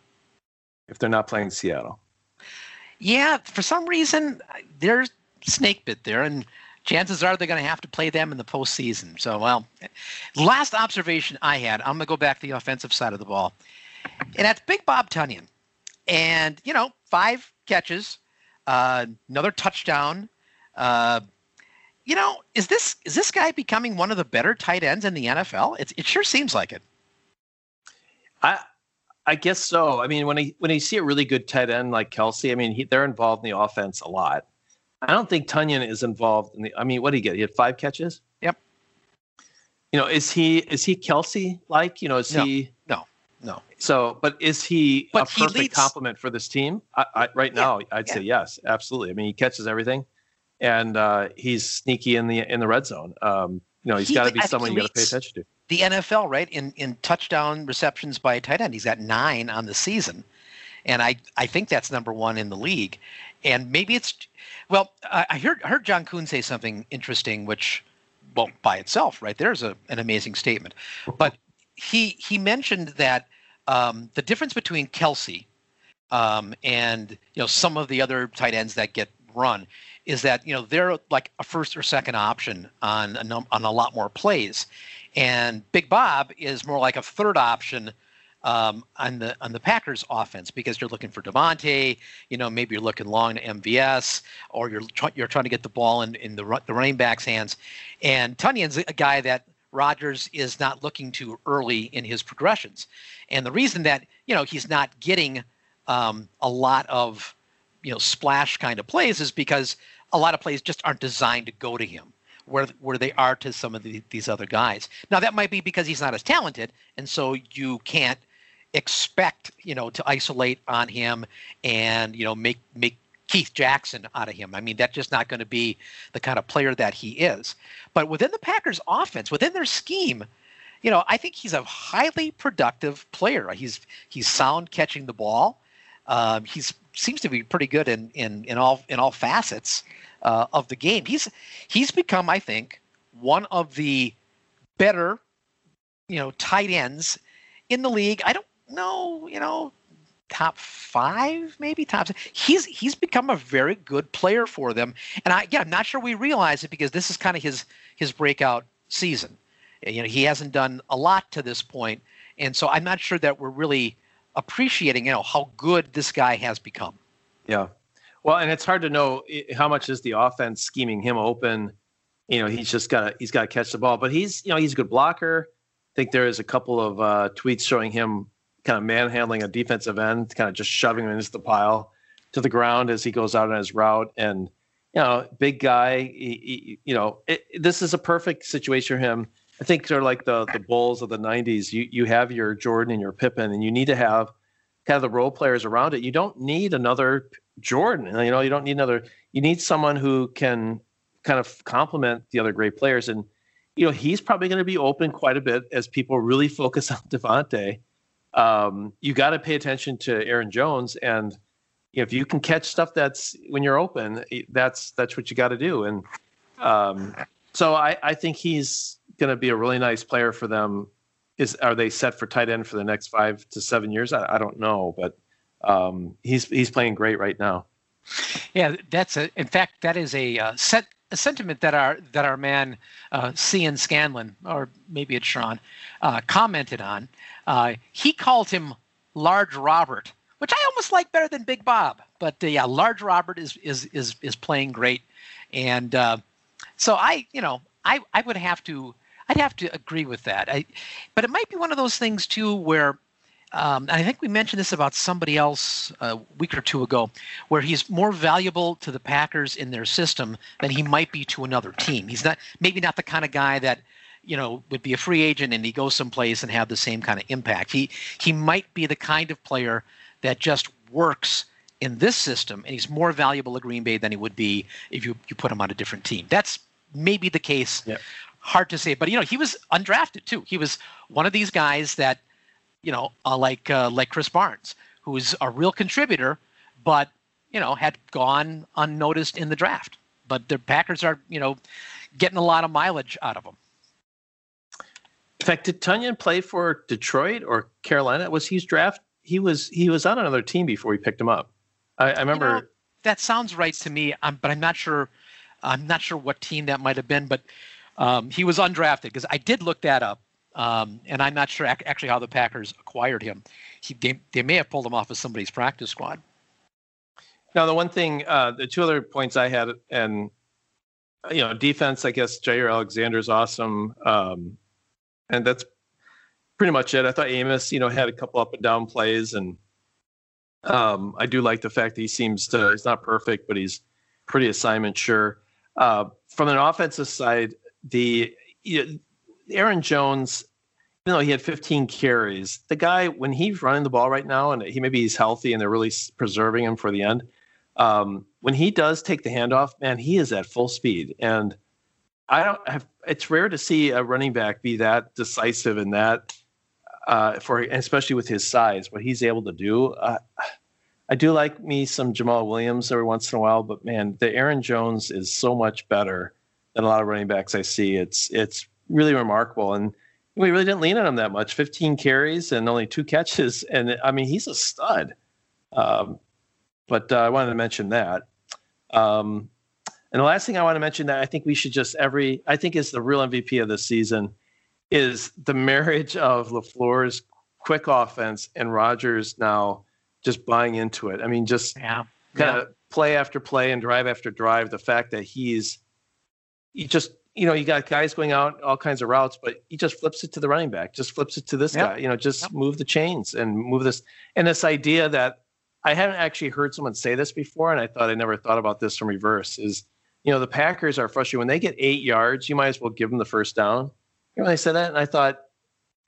If they're not playing Seattle. Yeah, for some reason, there's snake bit there, and chances are they're going to have to play them in the postseason. So, well, last observation I had, I'm going to go back to the offensive side of the ball, and that's Big Bob Tonyan. And, you know, five catches, uh, another touchdown. Uh, you know, is this is this guy becoming one of the better tight ends in the NFL? It, it sure seems like it. I I guess so. I mean, when I when you see a really good tight end like Kelce, I mean, he, they're involved in the offense a lot. I don't think Tonyan is involved in the. I mean, what did he get? He had five catches. Yep. You know, is he is he Kelce like? You know, is no, he no no? So, but is he but a perfect he leads, complement for this team? I, I, right yeah, now, I'd yeah. say yes, absolutely. I mean, he catches everything, and uh, he's sneaky in the in the red zone. Um, you know, he's He- got to be think someone you got to pay attention to. the NFL, right? In in touchdown receptions by a tight end, he's got nine on the season, and I I think that's number one in the league. And maybe it's well, I I heard heard John Kuhn say something interesting, which well by itself, right there's a an amazing statement, but he he mentioned that um, the difference between Kelce um, and you know some of the other tight ends that get run is that you know they're like a first or second option on a num- on a lot more plays, and Big Bob is more like a third option um, on the on the Packers offense because you're looking for Davante, you know maybe you're looking long to MVS or you're you're trying to get the ball in in the the running back's hands, and Tonyan's a guy that Rodgers is not looking to early in his progressions, and the reason that you know he's not getting um, a lot of you know splash kind of plays is because a lot of plays just aren't designed to go to him where where they are to some of the, these other guys. Now that might be because he's not as talented, and so you can't expect you know to isolate on him and you know make make Keith Jackson out of him. I mean that's just not going to be the kind of player that he is. But within the Packers offense, within their scheme, you know, I think he's a highly productive player. He's he's sound catching the ball. Um, he's seems to be pretty good in in in all in all facets uh, of the game. He's he's become, I think, one of the better, you know, tight ends in the league. I don't know, you know, top five, maybe top. Six. He's he's become a very good player for them, and I yeah, I'm not sure we realize it because this is kind of his his breakout season. You know, he hasn't done a lot to this point, and so I'm not sure that we're really appreciating, you know, how good this guy has become. Yeah. Well, and it's hard to know how much is the offense scheming him open. You know, he's just got to he's got to catch the ball, but he's you know he's a good blocker. I think there is a couple of uh, tweets showing him kind of manhandling a defensive end, kind of just shoving him into the pile to the ground as he goes out on his route. And you know, big guy. He, he, you know, it, this is a perfect situation for him. I think they're like the the Bulls of the '90s. You you have your Jordan and your Pippen, and you need to have kind of the role players around it. You don't need another Jordan. You know, you don't need another. You need someone who can kind of complement the other great players. And you know, he's probably going to be open quite a bit as people really focus on Davante. Um, you got to pay attention to Aaron Jones, and if you can catch stuff that's when you're open, that's that's what you got to do. And um, so I, I think he's going to be a really nice player for them. Is are they set for tight end for the next five to seven years? I, I don't know, but um, he's he's playing great right now. Yeah, that's a. In fact, that is a uh, set a sentiment that our that our man uh, Cian Scanlon, or maybe it's Sean, uh, commented on. Uh, he called him Large Robert, which I almost like better than Big Bob. But uh, yeah, Large Robert is is is is playing great, and uh, so I, you know, I I would have to I'd have to agree with that. I, but it might be one of those things too where. Um, and I think we mentioned this about somebody else a week or two ago, where he's more valuable to the Packers in their system than he might be to another team. He's not maybe not the kind of guy that you know would be a free agent and he goes someplace and have the same kind of impact. He he might be the kind of player that just works in this system, and he's more valuable to Green Bay than he would be if you you put him on a different team. That's maybe the case. Yep. Hard to say, but you know he was undrafted too. He was one of these guys that you know, uh, like uh, like Krys Barnes, who's a real contributor, but you know, had gone unnoticed in the draft. But the Packers are, you know, getting a lot of mileage out of him. In fact, did Tonyan play for Detroit or Carolina? Was he's draft? He was he was on another team before we picked him up. I, I remember. You know, that sounds right to me, um, but I'm not sure. I'm not sure what team that might have been, but um, he was undrafted because I did look that up, um, and I'm not sure ac- actually how the Packers acquired him. He, they, they may have pulled him off of somebody's practice squad. Now, the one thing, uh, the two other points I had, and you know, defense. I guess Jaire Alexander's awesome, um, and that's pretty much it. I thought Amos, you know, had a couple up and down plays, and um, I do like the fact that he seems to. He's not perfect, but he's pretty assignment sure. Uh, from an offensive side, the you know, Aaron Jones, even though he had 15 carries, the guy when he's running the ball right now, and he maybe he's healthy, and they're really preserving him for the end um, when he does take the handoff, man, he is at full speed. And I don't have, it's rare to see a running back be that decisive in that, uh, for especially with his size, what he's able to do. Uh, I do like me some Jamaal Williams every once in a while, but man, the Aaron Jones is so much better than a lot of running backs I see. It's it's really remarkable, and we really didn't lean on him that much. 15 carries and only two catches, and I mean he's a stud. Um, but uh, I wanted to mention that. Um, and the last thing I want to mention that I think we should just every I think is the real MVP of this season is the marriage of LaFleur's quick offense and Rodgers now just buying into it. I mean, just yeah. kind of play after play and drive after drive. The fact that he's he just you know you got guys going out all kinds of routes, but he just flips it to the running back, just flips it to this yep. guy. You know, just yep. move the chains and move this. And this idea that I haven't actually heard someone say this before, and I thought I never thought about this from reverse. Is you know the Packers are frustrated when they get eight yards, you might as well give them the first down. You know, when I said that, and I thought,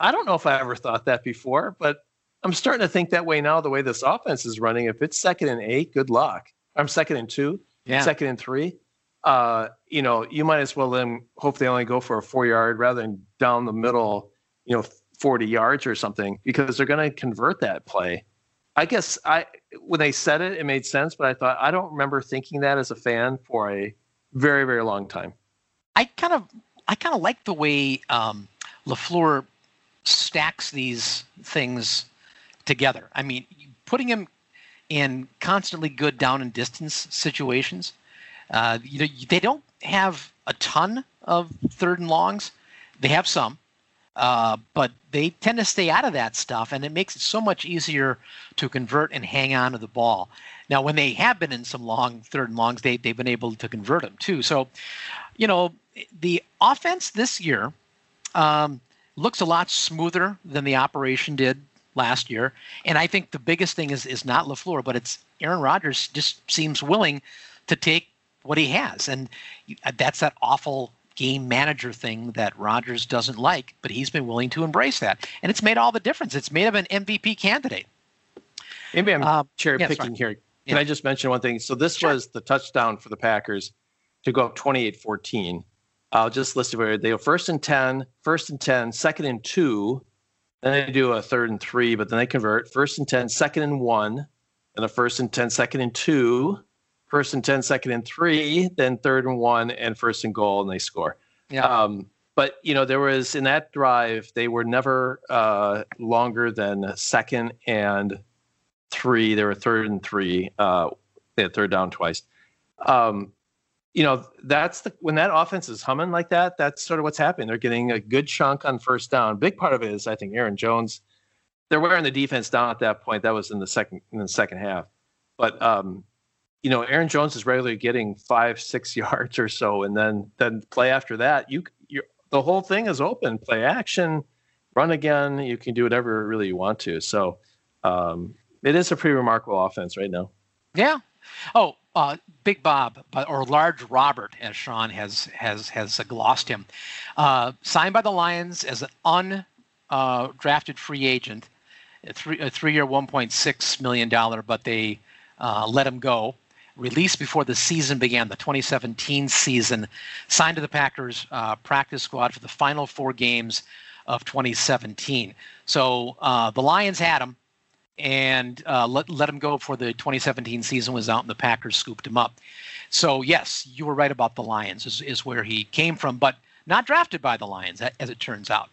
I don't know if I ever thought that before, but I'm starting to think that way now. The way this offense is running, if it's second and eight, good luck. I'm second and two, yeah. second and three. Uh, you know, you might as well then hope they only go for a four yard rather than down the middle, you know, 40 yards or something, because they're going to convert that play. I guess I when they said it, it made sense, but I thought I don't remember thinking that as a fan for a very very long time. I kind of I kind of like the way um, LaFleur stacks these things together. I mean, putting him in constantly good down and distance situations. Uh, you know, they don't have a ton of third and longs. They have some, uh, but they tend to stay out of that stuff, and it makes it so much easier to convert and hang on to the ball. Now, when they have been in some long third and longs, they, they've been able to convert them too. So, you know, the offense this year um, looks a lot smoother than the operation did last year. And I think the biggest thing is is not LaFleur, but it's Aaron Rodgers just seems willing to take what he has. And that's that awful game manager thing that Rodgers doesn't like, but he's been willing to embrace that. And it's made all the difference. It's made him an MVP candidate. Maybe I'm um, cherry picking here. Can yeah. I just mention one thing? So this sure. was the touchdown for the Packers to go up 28-14. I'll just list it where they go first and 10, first and 10, second and two, then they do a third and three, but then they convert first and 10, second and one, and a first and 10, second and two, first and 10, second and three, then third and one, and first and goal, and they score. Yeah. Um, but you know, there was in that drive, they were never uh, longer than second and three. They were third and three. Uh, they had third down twice. Um, you know, that's the when that offense is humming like that. That's sort of what's happening. They're getting a good chunk on first down. Big part of it is, I think, Aaron Jones. They're wearing the defense down at that point. That was in the second in the second half. But um, you know, Aaron Jones is regularly getting five, six yards or so, and then then play after that, you you the whole thing is open. Play action, run again. You can do whatever really you want to. So um, it is a pretty remarkable offense right now. Yeah. Oh, uh, Big Bob or Large Robert, as Sean has has has glossed him, uh, signed by the Lions as an undrafted uh, free agent, a three a three year, one point six million dollar, but they uh, let him go released before the season began, the 2017 season, signed to the Packers uh, practice squad for the final four games of 2017. So uh, the Lions had him. and uh, let let him go before the 2017 season was out, and the Packers scooped him up. So yes, you were right about the Lions is, is where he came from, but not drafted by the Lions, as it turns out.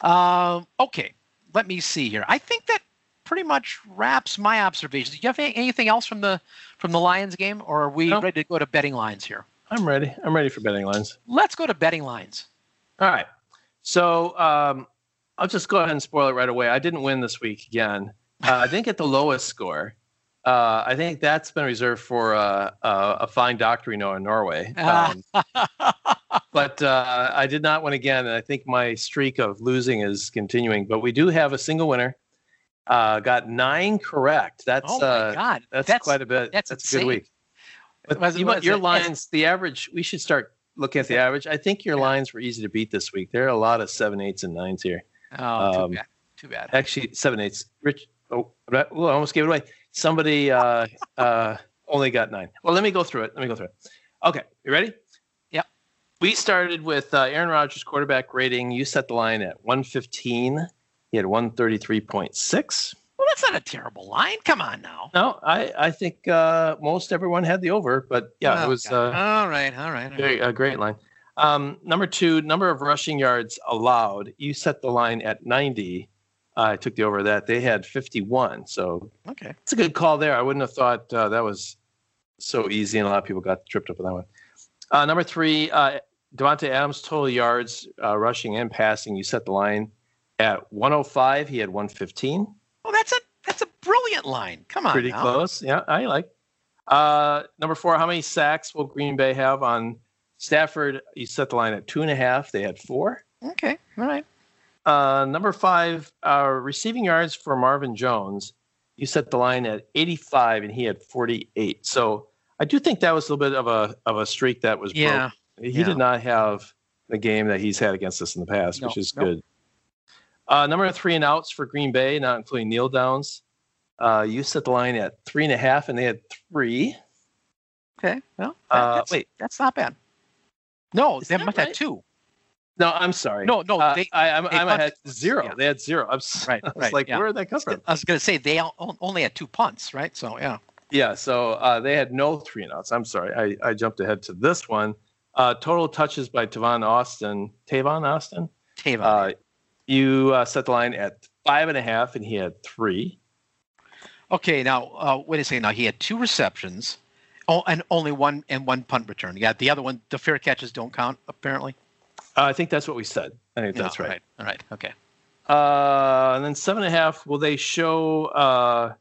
Uh, okay, let me see here. I think that pretty much wraps my observations. Do you have anything else from the from the Lions game, or are we No. ready to go to betting lines here? I'm ready. I'm ready for betting lines. Let's go to betting lines. All right. So um, I'll just go ahead and spoil it right away. I didn't win this week again. Uh, I didn't get the lowest score. Uh, I think that's been reserved for uh, uh, a fine doctor we know in Norway. Um, but uh, I did not win again, and I think my streak of losing is continuing. But we do have a single winner. Uh, got nine correct. That's oh my uh, God, that's, quite a bit. that's that's a good week. But Was you was your it- lines, the average. We should start looking at the average. I think your lines were easy to beat this week. There are a lot of seven, eights, and nines here. Oh, too um, bad. Too bad. Actually, seven, eights. Rich. Oh, I I almost gave it away. Somebody uh, uh, only got nine. Well, let me go through it. Let me go through it. Okay, you ready? Yep. We started with uh, Aaron Rodgers quarterback rating. You set the line at 115. He had 133.6. Well, that's not a terrible line. Come on now. No, I, I think uh, most everyone had the over, but yeah, Oh, it was uh, all right. All right. all right. very, a great line. Um, number two, number of rushing yards allowed. You set the line at 90. I took the over that. They had 51. So Okay. it's a good call there. I wouldn't have thought uh, that was so easy, and a lot of people got tripped up with that one. Uh, number three, uh, Davante Adams total yards uh, rushing and passing. You set the line at 105. He had 115. Well, that's a that's a brilliant line. Come on. Pretty now. close. Yeah, I like. Uh, number four, how many sacks will Green Bay have on Stafford? You set the line at two and a half. They had four. Okay. All right. Uh, number five, uh, receiving yards for Marvin Jones. You set the line at 85, and he had 48. So I do think that was a little bit of a of a streak that was Yeah. broken. He yeah. did not have the game that he's had against us in the past, which is nope. good. Uh, number three and outs for Green Bay, not including kneel downs. Uh, you set the line at three and a half, and they had three. Okay. Well, Uh, that's, wait. that's not bad. No, Is they that must have right? two. No, I'm sorry. No, no, Uh, they. I, I'm, they I'm punted zero. yeah. They had zero. I'm, s- Right, I was right, like, yeah. where did that come from? I was going to say they only had two punts, right? So yeah. Yeah, so uh, they had no three and outs. I'm sorry, I, I jumped ahead to this one. Uh, total touches by Tavon Austin. Tavon Austin. Tavon. You uh, set the line at five and a half, and he had three. okay, now uh, wait a second. Now he had two receptions, oh, and only one and one punt return. Yeah, the other one, the fair catches don't count apparently. Uh, I think that's what we said. I think that's right. All right. Okay. Uh, and then seven and a half. Will they show uh,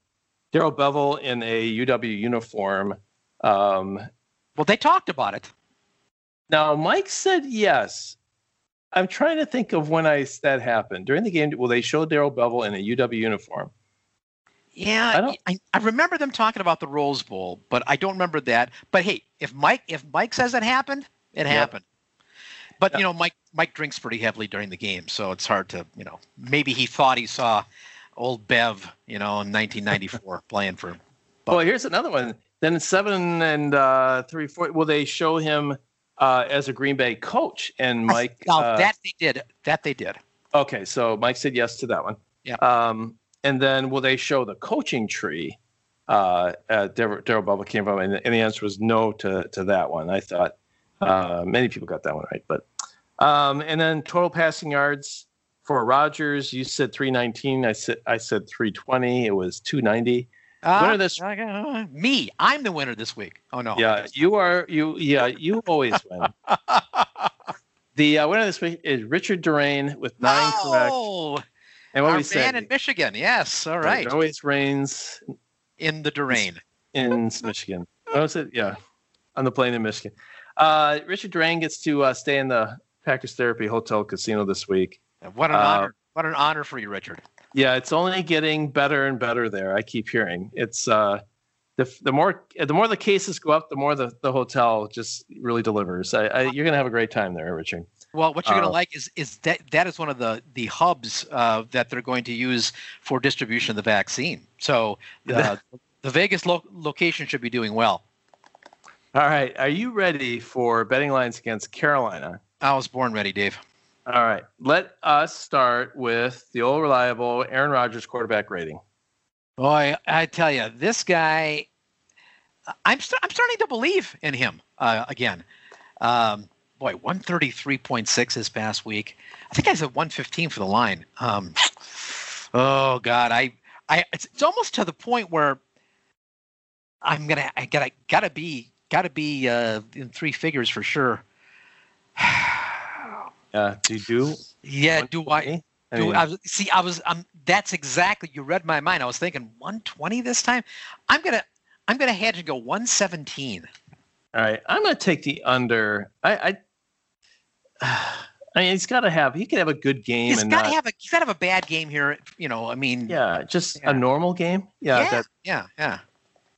Darrell Bevell in a UW uniform? Um, Well, they talked about it. now, Mike said yes. I'm trying to think of when I that happened during the game. Will they show Darrell Bevell in a UW uniform? Yeah, I I, don't- I, I remember them talking about the Rose Bowl, but I don't remember that. But hey, if Mike if Mike says it happened, it happened. But Yeah. you know, Mike Mike drinks pretty heavily during the game, so it's hard to you know. Maybe he thought he saw old Bev, you know, in 1994 playing for. Well, here's another one. Then seven and uh, three, four. Will they show him uh, as a Green Bay coach? And Mike. Now uh, that they did, that they did. Okay, so Mike said yes to that one. Yeah. Um, and then will they show the coaching tree? Uh, uh, Daryl Daryl Bubba came from, and, and the answer was no to to that one. I thought uh, many people got that one right, but um, and then total passing yards for Rodgers, you said 319. I said I said 320. It was 290. Uh, Winner this- uh, me, I'm the winner this week. Oh no. Yeah, you are you. Yeah, you always win. the uh, winner this week is Richard Durain with nine correct. oh, And what our we man said, in Michigan. Yes. All right. It always rains In the Durain. in Michigan. What was it? Yeah, on the plane in Michigan. Uh, Richard Durain gets to uh, stay in the Packers Therapy Hotel Casino this week. What an Uh, honor! What an honor for you, Richard. Yeah, it's only getting better and better there. I keep hearing it's uh, the the more the more the cases go up, the more the, the hotel just really delivers. I, I, you're gonna have a great time there, Richard. Well, what you're going Uh, to like is is that that is one of the the hubs uh, that they're going to use for distribution of the vaccine. So uh, the Vegas lo- location should be doing well. All right, are you ready for betting lines against Carolina? I was born ready, Dave. All right, let us start with the old reliable Aaron Rodgers quarterback rating. Boy, I tell you, this guy, I'm st- I'm starting to believe in him uh, again. Um, boy, 133.6 this past week. I think I said 115 for the line. Um, oh God, I I it's, it's almost to the point where I'm gonna I gotta gotta be gotta be uh, in three figures for sure. Uh, do you do? Yeah, do I? I Do, mean, I was, see, I was. Um, that's exactly. You read my mind. I was thinking 120 this time. I'm gonna. I'm gonna hedge and go 117. all right, I'm going to take the under. I, I, I mean, he's got to have. He could have a good game He's and got to have a. He's got to have a bad game here. You know. I mean. yeah, just Yeah. a normal game. Yeah. Yeah. That, Yeah. Yeah.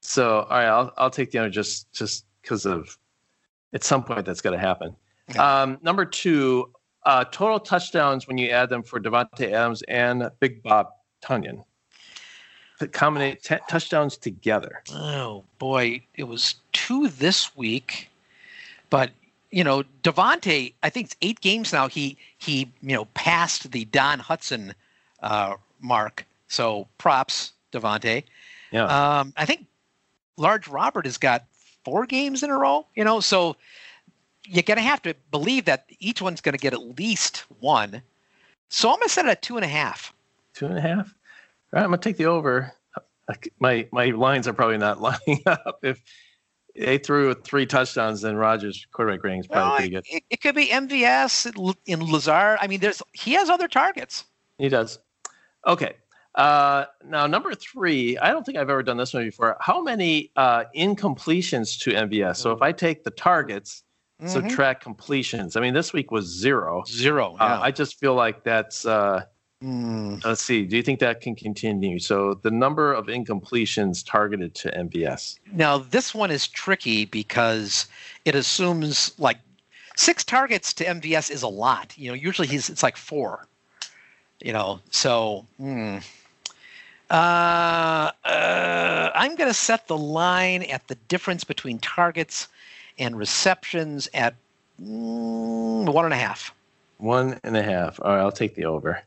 so all right, I'll I'll take the under just just because of at some point that's going to happen. Yeah. Um, number two, uh, total touchdowns when you add them for Davante Adams and Big Bob Tonyan. Combine t- touchdowns together. Oh boy, it was two this week, but you know Davante. I think it's eight games now. He he you know passed the Don Hutson uh, mark. So props Davante. Yeah. Um, I think Large Robert has got four games in a row. You know, so you're gonna have to believe that each one's gonna get at least one. So I'm gonna set it at two and a half. Two and a half. All right, I'm gonna take the over. My my lines are probably not lining up. If they threw three touchdowns, then Rodgers quarterback rating is probably Well, pretty good. it, it could be MVS in Lazard. I mean, there's he has other targets. He does. Okay. Uh, now number three, I don't think I've ever done this one before. How many uh, incompletions to MVS? So if I take the targets, Mhm. track completions. I mean, this week was zero. Zero. Uh. I just feel like that's. Uh, Mm. let's see. Do you think that can continue? So the number of incompletions targeted to MVS. Now this one is tricky because it assumes like six targets to MVS is a lot. You know, usually he's it's like four. You know, so hmm. uh, uh, I'm going to set the line at the difference between targets and receptions at mm, one and a half. One and a half. All right, I'll take the over.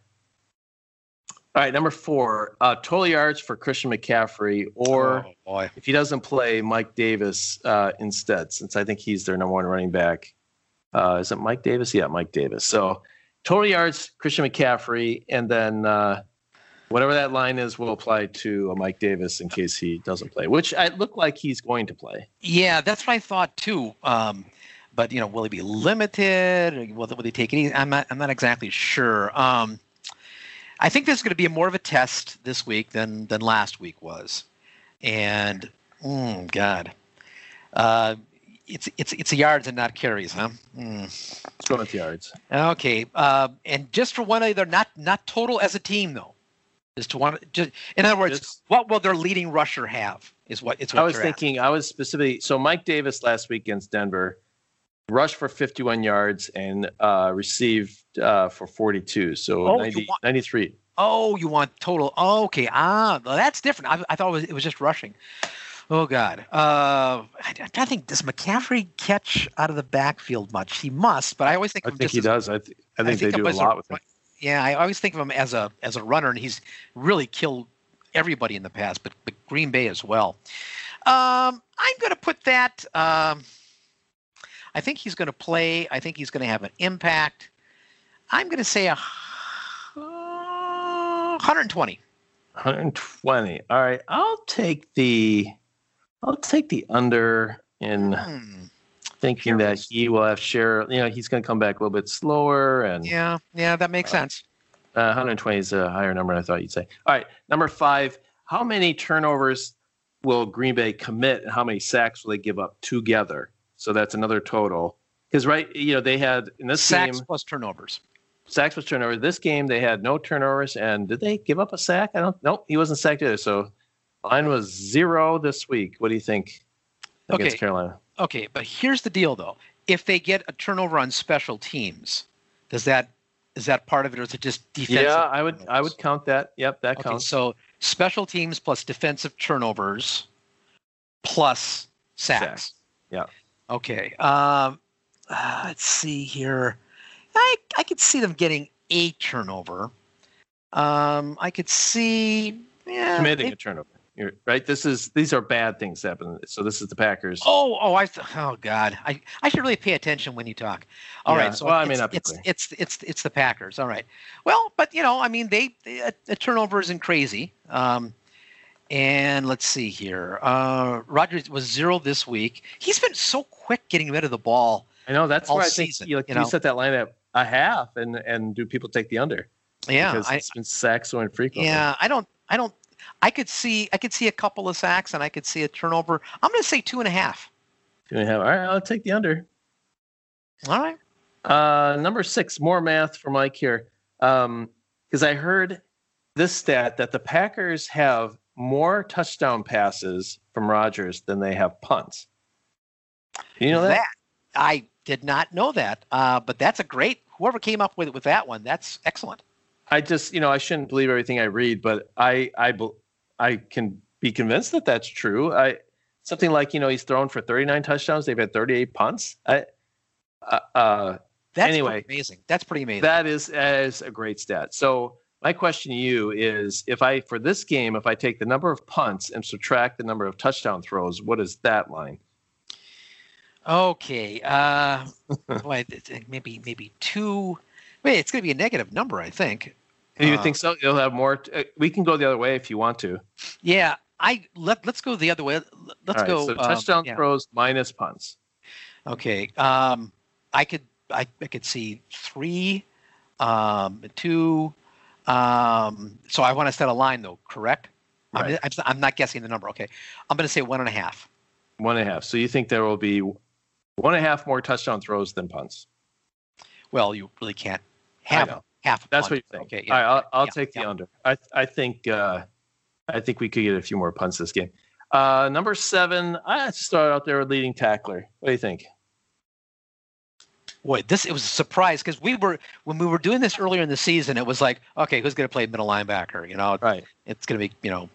All right, number four, uh, total yards for Christian McCaffrey, or oh, boy. if he doesn't play, Mike Davis uh, instead, since I think he's their number one running back. Uh, is it Mike Davis? Yeah, Mike Davis. So total yards, Christian McCaffrey, and then uh, whatever that line is will apply to Mike Davis in case he doesn't play, which I look like he's going to play. Yeah, that's what I thought too. Um, but you know, will he be limited? Will, will he take any? I'm not. I'm not exactly sure. Um, I think this is going to be more of a test this week than than last week was, and mm, God, uh, it's it's it's yards and not carries, huh? Mm. Let's go with yards. Okay, uh, and just for one other, not not total as a team though. Just to want just in other words, Just- what will their leading rusher have? Is what it's what I was thinking, I was specifically so Mike Davis last week against Denver rushed for 51 yards and uh, received uh, for 42, so Oh, 90, want- 93. Oh, you want total? Oh, okay. Ah, well, that's different. I, I thought it was, it was just rushing. Oh God. Uh, I, trying to think. Does McCaffrey catch out of the backfield much? He must, but I always think. I think he as- does. I, th- I think they do a lot with him. Yeah, I always think of him as a as a runner, and he's really killed everybody in the past, but, but Green Bay as well. Um, I'm going to put that. Um, I think he's going to play. I think he's going to have an impact. I'm going to say a uh, 120. 120. All right, I'll take the I'll take the under in Hmm. Thinking that he will have share. You know, he's going to come back a little bit slower, and Yeah, yeah, that makes Uh, sense. uh, 120 is a higher number than I thought you'd say. All right, number five. How many turnovers will Green Bay commit, and how many sacks will they give up together? So that's another total. Because right, you know, they had in this Sacks game plus turnovers. sacks was turnovers. This game they had no turnovers, and did they give up a sack? I don't. Nope, he wasn't sacked either. So line was zero this week. What do you think against Okay. Carolina? Okay, but here's the deal, though. If they get a turnover on special teams, does that is that part of it, or is it just defensive? Yeah, I would. I would count that. Yep, that Okay, counts. so special teams plus defensive turnovers plus sacks. Sacks, yeah. Okay. Um, uh, let's see here. I I could see them getting a turnover. Um, I could see Yeah, committing they- a turnover. You're, right? This is these are bad things happening. So this is the Packers. Oh, oh, I, th- oh God, I, I should really pay attention when you talk. All right, Yeah, so well, I it's, may not it's, it's it's it's the Packers. All right, well, but you know, I mean, they, they a, a turnover isn't crazy. Um, and let's see here. Uh, Rodgers was zero this week. He's been so quick getting rid of the ball. I know that's all why I think season, you, like, you you set that line at a half, and and do people take the under? Yeah, because I, it's been sacked so infrequently. yeah, I don't, I don't. I could see, I could see a couple of sacks, and I could see a turnover. I'm going to say two and a half. Two and a half. All right, I'll take the under. All right. Uh, number six, more math for Mike here. Because I heard this stat that the Packers have more touchdown passes from Rodgers than they have punts. You know that? I did not know that, uh, but that's a great. Whoever came up with with that one, that's excellent. I just, you know, I shouldn't believe everything I read, but I, I, I can be convinced that that's true. I something like, you know, he's thrown for 39 touchdowns. They've had 38 punts. I, uh, uh, That's Anyway, amazing. That's pretty amazing. That is as a great stat. So my question to you is, if I for this game, if I take the number of punts and subtract the number of touchdown throws, what is that line? okay. Uh, boy, maybe maybe two. Wait, it's going to be a negative number, I think. Do you Uh, think so? You'll have more. uh, we can go the other way if you want to. Yeah, I let let's go the other way. Let's right, go. So um, touchdown yeah. throws minus punts. Okay. Um, I could I, I could see three, um, two. Um, so I want to set a line though, correct? I'm, Right. I'm, I'm not guessing the number. Okay, I'm going to say one and a half. One and a half. So you think there will be one and a half more touchdown throws than punts? Well, you really can't have know. Half. That's what you think. Okay. All right, I'll, I'll yeah, take the yeah. under. I I think uh, I think we could get a few more punts this game. Uh, number seven, I start out there with leading tackler. What do you think? Boy, this it was a surprise because we were when we were doing this earlier in the season. It was like, okay, who's going to play middle linebacker? You know, Right. it's going to be you know.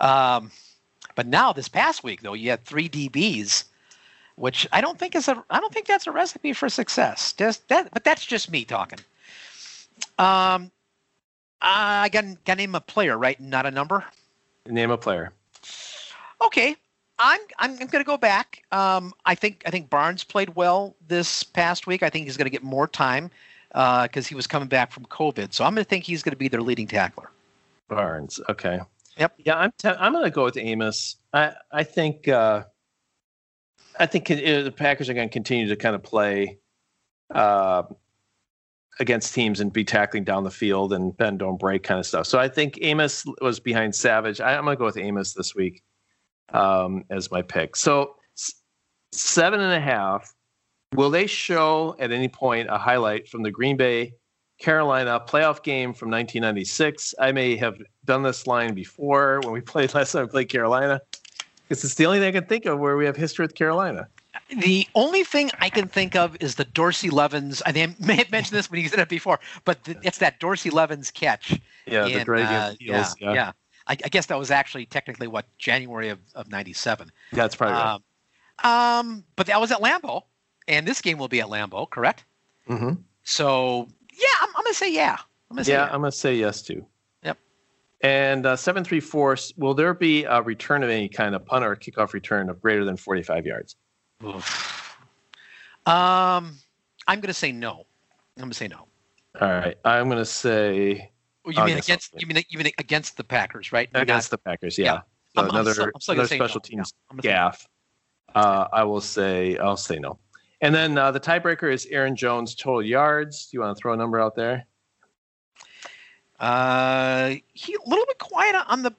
Um, but now this past week though, you had three DBs, which I don't think is a I don't think that's a recipe for success. Just that, but that's just me talking. Um, I got got name a player, right? Not a number. Name a player. Okay, I'm I'm, I'm going to go back. Um, I think I think Barnes played well this past week. I think he's going to get more time uh because he was coming back from COVID. So I'm going to think he's going to be their leading tackler. Barnes. Okay. Yep. Yeah, I'm. T- I'm going to go with Amos. I. I think. Uh, I think uh, the Packers are going to continue to kind of play uh, against teams and be tackling down the field and bend don't break kind of stuff. So I think Amos was behind Savage. I, I'm going to go with Amos this week um, as my pick. So seven and a half. Will they show at any point a highlight from the Green Bay Carolina playoff game from 1996? I may have done this line before when we played last time we played Carolina. Because it's the only thing I can think of where we have history with Carolina. The only thing I can think of is the Dorsey Levens. I think I may have mentioned this when you said it before, but it's that Dorsey Levens catch. Yeah, the in, Greg uh, Heels. yeah, yeah. I, I guess that was actually technically what January of, of '97. That's probably right. Um, um, but that was at Lambeau, and this game will be at Lambeau, correct? Mm Mhm. So yeah, I'm, I'm gonna say yeah. I'm gonna say Yeah, yeah. I'm going to say yes too. Yep. And uh, 734, will there be a return of any kind of punt or kickoff return of greater than 45 yards? Oof. Um, I'm gonna say no. I'm gonna say no. All right. I'm going to say Oh, You mean against? You mean you mean against the Packers, right? against the Packers. Yeah. yeah. So I'm- I'm another, still- I'm still another special no. Teams I'm no. gaff. Uh, I will say I'll say no. And then uh, the tiebreaker is Aaron Jones total yards. Do you want to throw a number out there? Uh, he a little bit quiet on the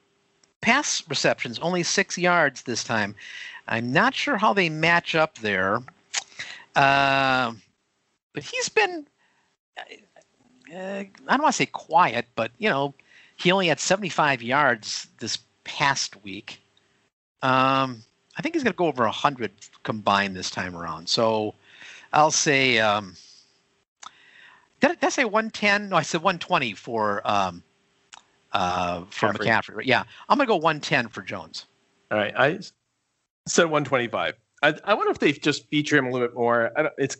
pass receptions, only six yards this time. I'm not sure how they match up there. Uh, but he's been, uh, I don't want to say quiet, but you know, he only had 75 yards this past week. Um, I think he's going to go over 100 combined this time around. So I'll say, um, did I, did I say 110? No, I said 120 for um, uh, for McCaffrey. McCaffrey. Yeah, I'm going to go 110 for Jones. All right. I said 125. I, I wonder if they just feature him a little bit more. I don't, it's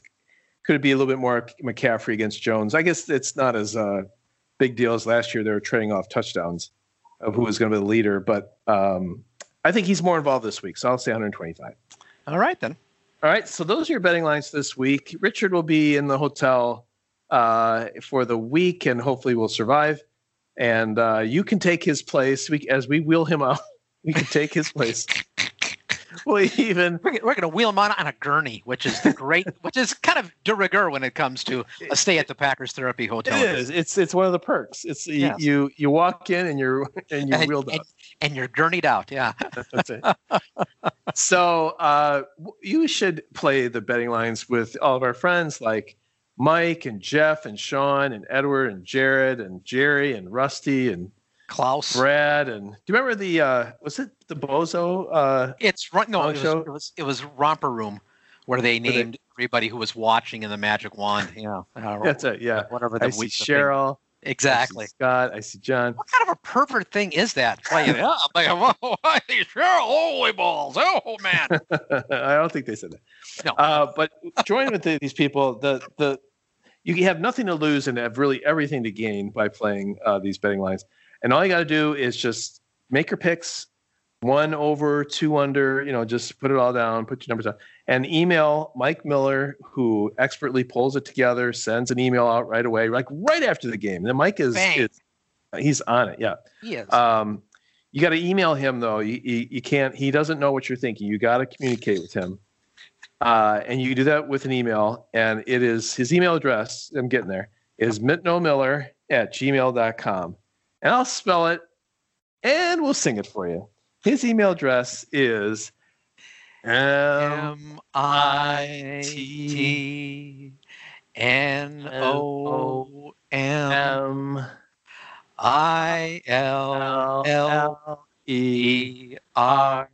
could it be a little bit more McCaffrey against Jones? I guess it's not as uh, big deal as last year. They were trading off touchdowns. of who is going to be the leader, but um, I think he's more involved this week, so I'll say 125. All right then. All right, so those are your betting lines this week. Richard will be in the hotel uh, for the week, and hopefully will survive. And uh, you can take his place we, as we wheel him out. We can take his place. well, even we're, we're going to wheel him on on a gurney, which is the great, which is kind of de rigueur when it comes to a stay at the Packers Therapy Hotel. It is. It's it's one of the perks. It's Yes. you, you walk in and you're and you're And, wheeled and, out. and you're gurneyed out. Yeah. That's it. so uh, you should play the betting lines with all of our friends like Mike and Jeff and Sean and Edward and Jared and Jerry and Rusty and Klaus. Brad and do you remember the uh, was it the Bozo? Uh, It's ro- no, it was, show? it was it was Romper Room, where they Where they- named everybody who was watching in the Magic Wand. Yeah, uh, that's it. Yeah. whatever the I see week- the thing- Cheryl. I see Exactly. Scott. I see John. What kind of a pervert thing is that? Playing, yeah, I'm like, oh, I see Cheryl, holy balls, oh man. I don't think they said that. No. Uh, but join with the, these people. The the you have nothing to lose and have really everything to gain by playing uh, these betting lines. And all you got to do is just make your picks, one over, two under. You know, just put it all down, put your numbers down, and email Mike Miller, who expertly pulls it together, sends an email out right away, like right after the game. And then Mike is, is he's on it. Yeah. He is. Um, you got to email him though. You, you, you can't. He doesn't know what you're thinking. You got to communicate with him, uh, and you do that with an email. And it is his email address. I'm getting there. Is mitnomiller at gmail.com, and I'll spell it, and we'll sing it for you. His email address is M I T N O M I L L E R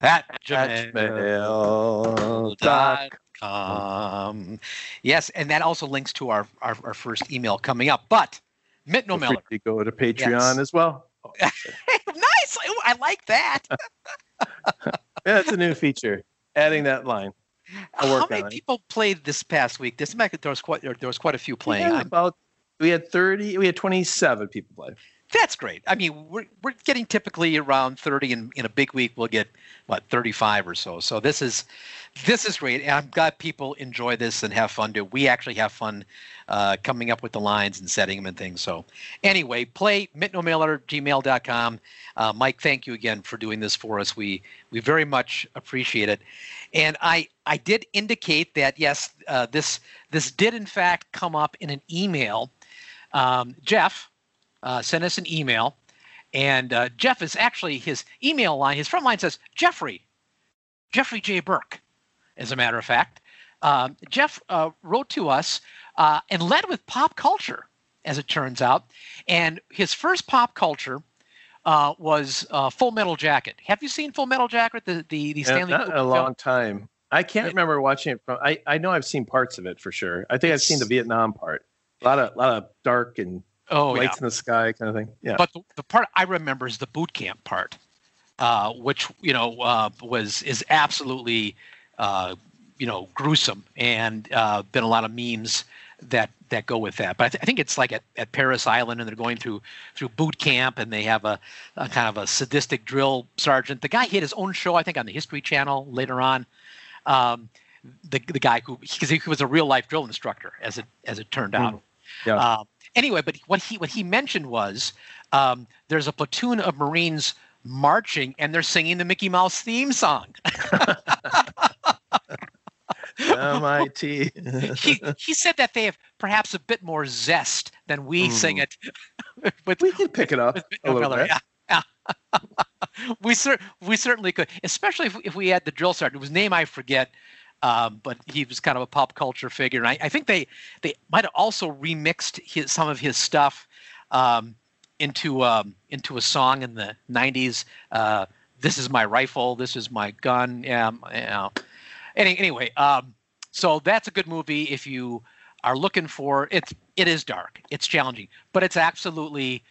at at gmail gmail dot dot com. Yes, and that also links to our, our, our first email coming up. But Mitt No Feel free Miller. to go to Patreon Yes. as well. Oh, nice. I like that. Yeah, it's a new feature. Adding that line. How many on it. people played this past week? This there was quite there was quite a few playing. We about we had thirty. We had twenty-seven people play. That's great. I mean, we're we're getting typically around 30, and in a big week we'll get what 35 or so. So this is this is great, and I'm glad people enjoy this and have fun. Do we actually have fun uh, coming up with the lines and setting them and things? So anyway, play mitnomiller gmail.com. Uh, Mike, thank you again for doing this for us. We we very much appreciate it, and I I did indicate that yes, uh, this this did in fact come up in an email. Um, Jeff uh, sent us an email, and uh, Jeff is actually his email line. His front line says Jeffrey, Jeffrey J. Burke. As a matter of fact, um, Jeff uh, wrote to us uh, and led with pop culture, as it turns out. And his first pop culture uh, was uh, Full Metal Jacket. Have you seen Full Metal Jacket? The the, the Stanley not a long time. I can't It- remember watching it from. I, I know I've seen parts of it for sure. I think I've seen the Vietnam part. A lot of lot of dark and Oh yeah. lights in the sky kind of thing. Yeah. But the, the part I remember is the boot camp part, uh, which you know uh, was is absolutely uh, you know gruesome, and uh, been a lot of memes that that go with that. But I, th- I think it's like at, at Parris Island, and they're going through through boot camp, and they have a, a kind of a sadistic drill sergeant. The guy had his own show, I think, on the History Channel later on. Um, the the guy who because he was a real life drill instructor, as it as it turned out. Yeah. Um, anyway, but what he what he mentioned was um, there's a platoon of Marines marching and they're singing the Mickey Mouse theme song. MIT. he he said that they have perhaps a bit more zest than we sing it. with, we can pick it up with a little bit. Yeah, yeah. we cer- we certainly could, especially if, if we had the drill sergeant, whose name I forget, um, but he was kind of a pop culture figure. And I, I think they they might have also remixed his, some of his stuff um, into um, into a song in the '90s. Uh, this is my rifle. This is my gun. Yeah, m- you know. Any, anyway, um, so that's a good movie if you are looking for it. It is dark. It's challenging, but it's absolutely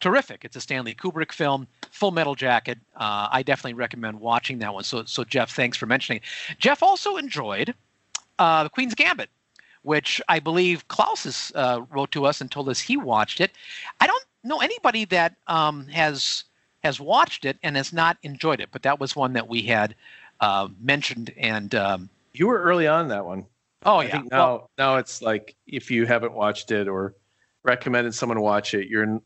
terrific. It's a Stanley Kubrick film, Full Metal Jacket. Uh, I definitely recommend watching that one. So, so Jeff, thanks for mentioning. it. Jeff also enjoyed uh, The Queen's Gambit, which I believe Klaus has, uh, wrote to us and told us he watched it. I don't know anybody that um, has has watched it and has not enjoyed it, but that was one that we had uh, mentioned. And um, You were early on that one. oh I yeah, think now Well, now it's like if you haven't watched it or recommended someone watch it, you're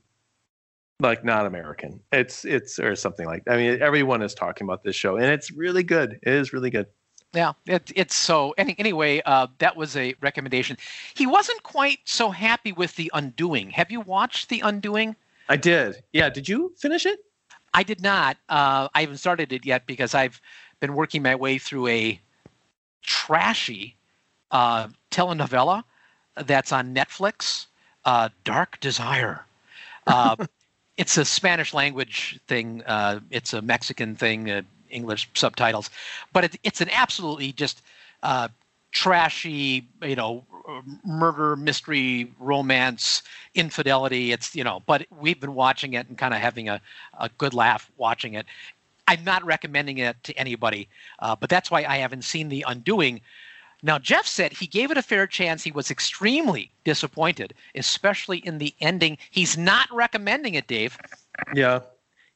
like not American. It's it's or something like. I mean, everyone is talking about this show, and it's really good. It is really good. Yeah, it, it's so. Any, anyway, uh, that was a recommendation. He wasn't quite so happy with the Undoing. Have you watched the Undoing? I did. Yeah. Did you finish it? I did not. Uh, I haven't started it yet because I've been working my way through a trashy uh, telenovela that's on Netflix, uh, Dark Desire. It's a Spanish language thing. Uh, it's a Mexican thing, uh, English subtitles, but it, it's an absolutely just uh, trashy, you know, murder mystery romance infidelity. It's you know, but we've been watching it and kind of having a, a good laugh watching it. I'm not recommending it to anybody, uh, but that's why I haven't seen The Undoing. Now, Jeff said he gave it a fair chance. He was extremely disappointed, especially in the ending. He's not recommending it, Dave. Yeah.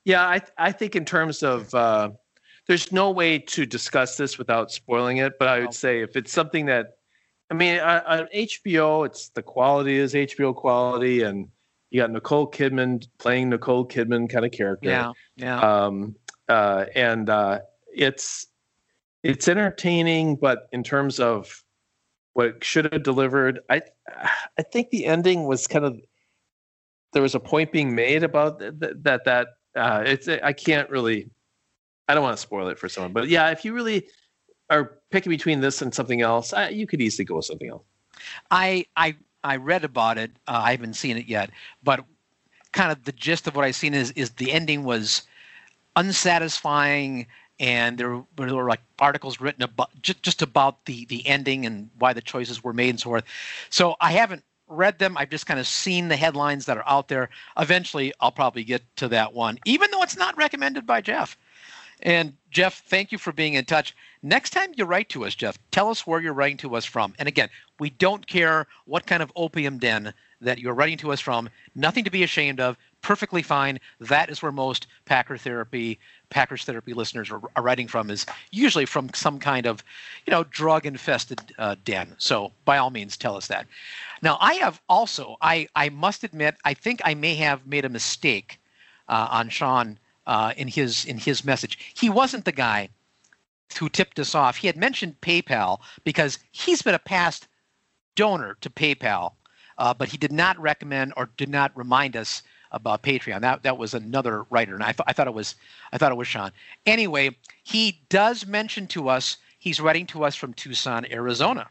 Yeah. I I think in terms of uh, there's no way to discuss this without spoiling it. But I would say if it's something that I mean on, on HBO, it's the quality is HBO quality, and you got Nicole Kidman playing Nicole Kidman kind of character. Yeah, yeah. um, uh, and uh, it's it's entertaining, but in terms of what it should have delivered, I I think the ending was kind of there was a point being made about th- th- that that uh, it's I can't really I don't want to spoil it for someone, but yeah, if you really are picking between this and something else, I, you could easily go with something else. I I I read about it. Uh, I haven't seen it yet, but kind of the gist of what I've seen is is the ending was unsatisfying, and there were, there were like articles written about just just about the the ending and why the choices were made and so forth. So I haven't read them. I've just kind of seen the headlines that are out there. Eventually, I'll probably get to that one, even though it's not recommended by Jeff. And Jeff, thank you for being in touch. Next time you write to us, Jeff, tell us where you're writing to us from. And again, we don't care what kind of opium den that you're writing to us from. Nothing to be ashamed of. Perfectly fine. That is where most Packer Therapy, Packers Therapy listeners are, are writing from. Is usually from some kind of, you know, drug-infested uh, den. So by all means, tell us that. Now, I have also, I I must admit, I think I may have made a mistake uh, on Sean uh, in his in his message. He wasn't the guy who tipped us off. He had mentioned PayPal because he's been a past donor to PayPal, uh, but he did not recommend or did not remind us about Patreon. That that was another writer, and I, th- I thought it was I thought it was Sean. Anyway, he does mention to us he's writing to us from Tucson, Arizona.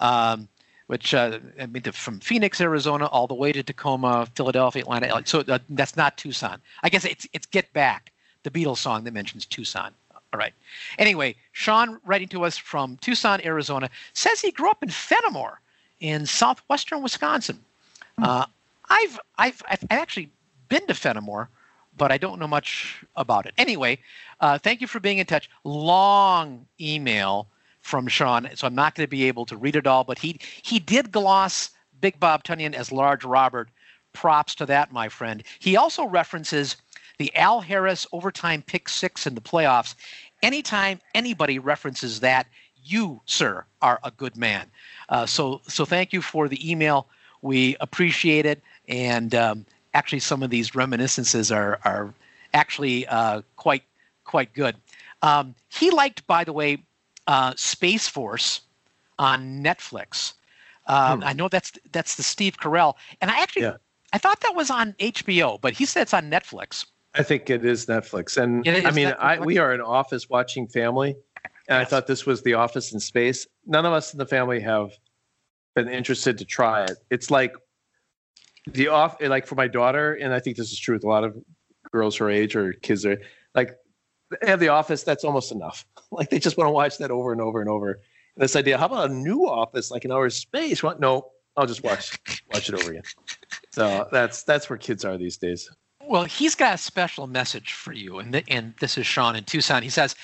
Um, which uh, I mean, from Phoenix, Arizona, all the way to Tacoma, Philadelphia, Atlanta. So uh, that's not Tucson. I guess it's it's Get Back, the Beatles song that mentions Tucson. All right. Anyway, Sean, writing to us from Tucson, Arizona, says he grew up in Fennimore, in southwestern Wisconsin. Uh, I've I've I've actually been to Fennimore, but I don't know much about it. Anyway, uh, thank you for being in touch. Long email from Sean, so I'm not going to be able to read it all, but he he did gloss Big Bob Tonyan as Large Robert. Props to that, my friend. He also references the Al Harris overtime pick six in the playoffs. Anytime anybody references that, you, sir, are a good man. Uh, so so thank you for the email. We appreciate it, and um, actually some of these reminiscences are are actually uh, quite quite good. Um, he liked, by the way, uh, Space Force on Netflix. Um, Hmm. I know that's that's the Steve Carell, and I actually Yeah. I thought that was on HBO, but he said it's on Netflix. I think it is Netflix, and is I mean, Netflix. I, we are an office watching family, and I thought this was The Office in space. None of us in the family have been interested to try it. It's like the off, like for my daughter, and I think this is true with a lot of girls her age or kids are like they have The Office. That's almost enough. Like they just want to watch that over and over and over. And this idea, how about a new Office, like an outer space? What? No, I'll just watch watch it over again. So that's that's where kids are these days. Well, he's got a special message for you, and and this is Sean in Tucson. He says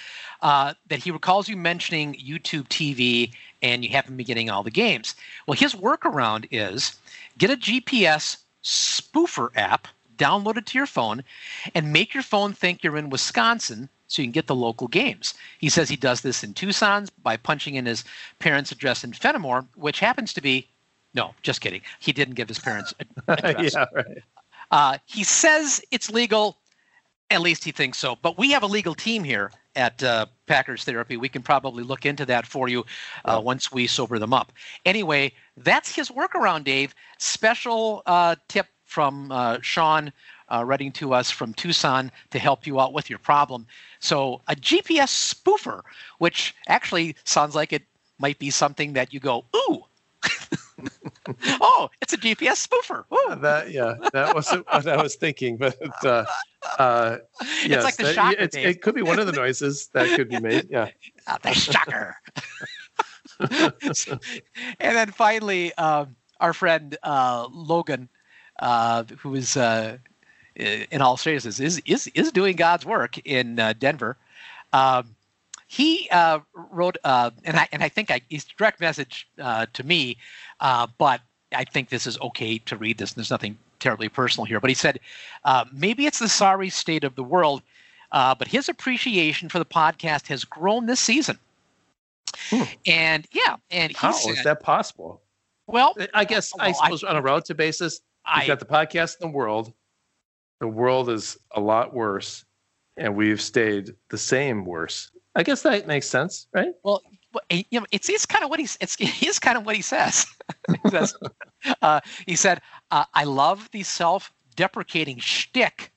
uh, that he recalls you mentioning YouTube TV, and you haven't been getting all the games. Well, his workaround is get a GPS spoofer app, download it to your phone, and make your phone think you're in Wisconsin so you can get the local games. He says he does this in Tucson by punching in his parents' address in Fennimore, which happens to be no, just kidding. He didn't give his parents' address. yeah, right. Uh, he says it's legal. At least he thinks so. But we have a legal team here at uh, Packers Therapy. We can probably look into that for you uh, once we sober them up. Anyway, that's his workaround, Dave. Special uh, tip from uh, Sean uh, writing to us from Tucson to help you out with your problem. So, a GPS spoofer, which actually sounds like it might be something that you go, ooh. oh, it's a GPS spoofer. Ooh. That yeah, that wasn't what I was thinking, but uh, uh, yes, like the that- shocker, it could be one of the noises that could be made. Yeah. Ah, the shocker. and then finally, um, our friend uh, Logan, uh, who is, uh, in all seriousness, is is is doing God's work in uh, Denver. Um, he uh, wrote, uh, and I and I think I, direct message to me, but I think this is okay to read this. And there's nothing terribly personal here, but he said, uh, maybe it's the sorry state of the world, uh, but his appreciation for the podcast has grown this season. Hmm. And yeah, and he How said, is that possible? well, I guess I Well, I- suppose on a relative basis, I, we've got the podcast in the world. The world is a lot worse, and we've stayed the same worse. I guess that makes sense, right? Well, eh, you know, it's it's kind of what he's it's it's kind of what he says. he says, uh, he said, uh, "I love the self-deprecating shtick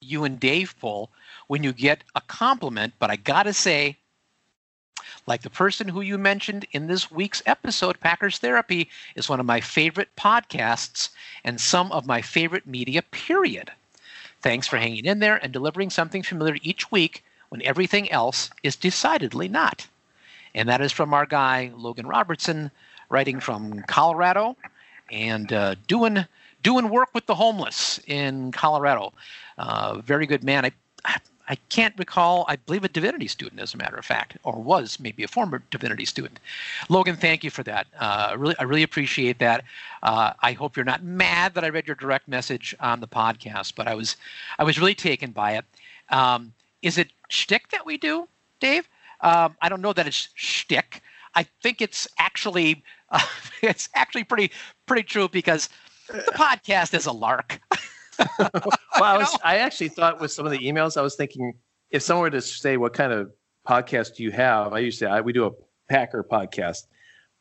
you and Dave pull when you get a compliment, but I gotta say." Like the person who you mentioned in this week's episode, Packers Therapy, is one of my favorite podcasts and some of my favorite media, period. Thanks for hanging in there and delivering something familiar each week when everything else is decidedly not. And that is from our guy, Logan Robertson, writing from Colorado and uh, doing, doing work with the homeless in Colorado. Uh, very good man. I, I, can't recall, I believe a divinity student, as a matter of fact, or was maybe a former divinity student. Logan, thank you for that. Uh, I really, I really appreciate that. Uh, I hope you're not mad that I read your direct message on the podcast, but I was, I was really taken by it. Um, is it shtick that we do, Dave? Um, I don't know that it's shtick. I think it's actually, uh, it's actually pretty, pretty true because the podcast is a lark. Well, I was I actually thought with some of the emails, I was thinking if someone were to say what kind of podcast do you have, I used to I, we do a Packer podcast,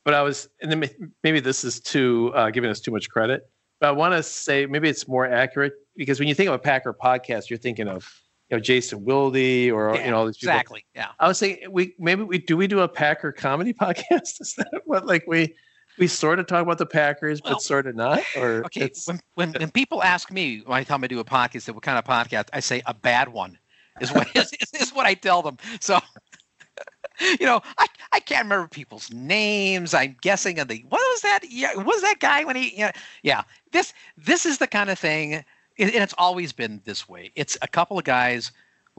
but I was and then maybe this is too uh, giving us too much credit, but I want to say maybe it's more accurate because when you think of a Packer podcast, you're thinking of you know Jason Wilde or Yeah, you know all these people. exactly. Yeah. I was saying we maybe we do we do a Packer comedy podcast? Is that what like we we sort of talk about the Packers, Well, but sort of not? Or Okay. it's- When, when when people ask me when I tell them I do a podcast, say, what kind of podcast? I say a bad one is what is, is, what I tell them. So you know, I, I can't remember people's names. I'm guessing of the what was that? Yeah, was that guy when he yeah, yeah. This this is the kind of thing and it's always been this way. It's a couple of guys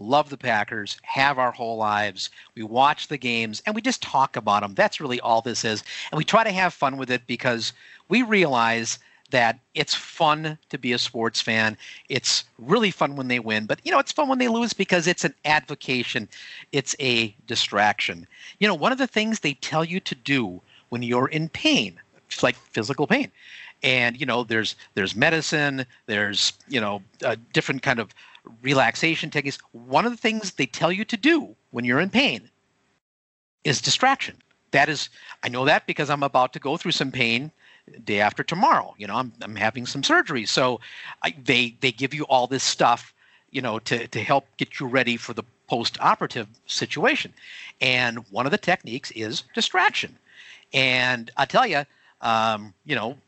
love the Packers, have our whole lives. We watch the games and we just talk about them. That's really all this is. And we try to have fun with it because we realize that it's fun to be a sports fan. It's really fun when they win, but you know, it's fun when they lose because it's an advocation. It's a distraction. You know, one of the things they tell you to do when you're in pain, like physical pain. And you know, there's there's medicine, there's, you know, uh, different kind of relaxation techniques. One of the things they tell you to do when you're in pain is distraction. That is, I know that because I'm about to go through some pain day after tomorrow. You know, I'm, I'm having some surgery. So I, they, they give you all this stuff, you know, to, to help get you ready for the post operative situation. And one of the techniques is distraction. And I tell you, um, you know,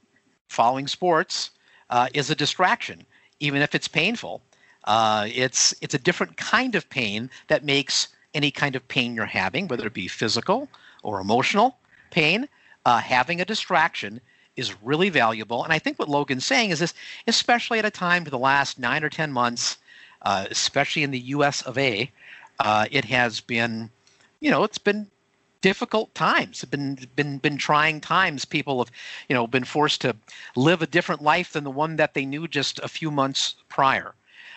following sports uh, is a distraction, even if it's painful. Uh, it's it's a different kind of pain that makes any kind of pain you're having, whether it be physical or emotional pain, uh, having a distraction is really valuable. And I think what Logan's saying is this, especially at a time for the last nine or 10 months, uh, especially in the US of A, uh, it has been, you know, it's been difficult times. It's been been been trying times. People have, you know, been forced to live a different life than the one that they knew just a few months prior.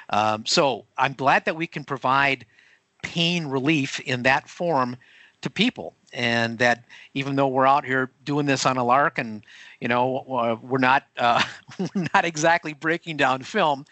Um, so I'm glad that we can provide pain relief in that form to people and that even though we're out here doing this on a lark and you know we're not uh, we're not exactly breaking down film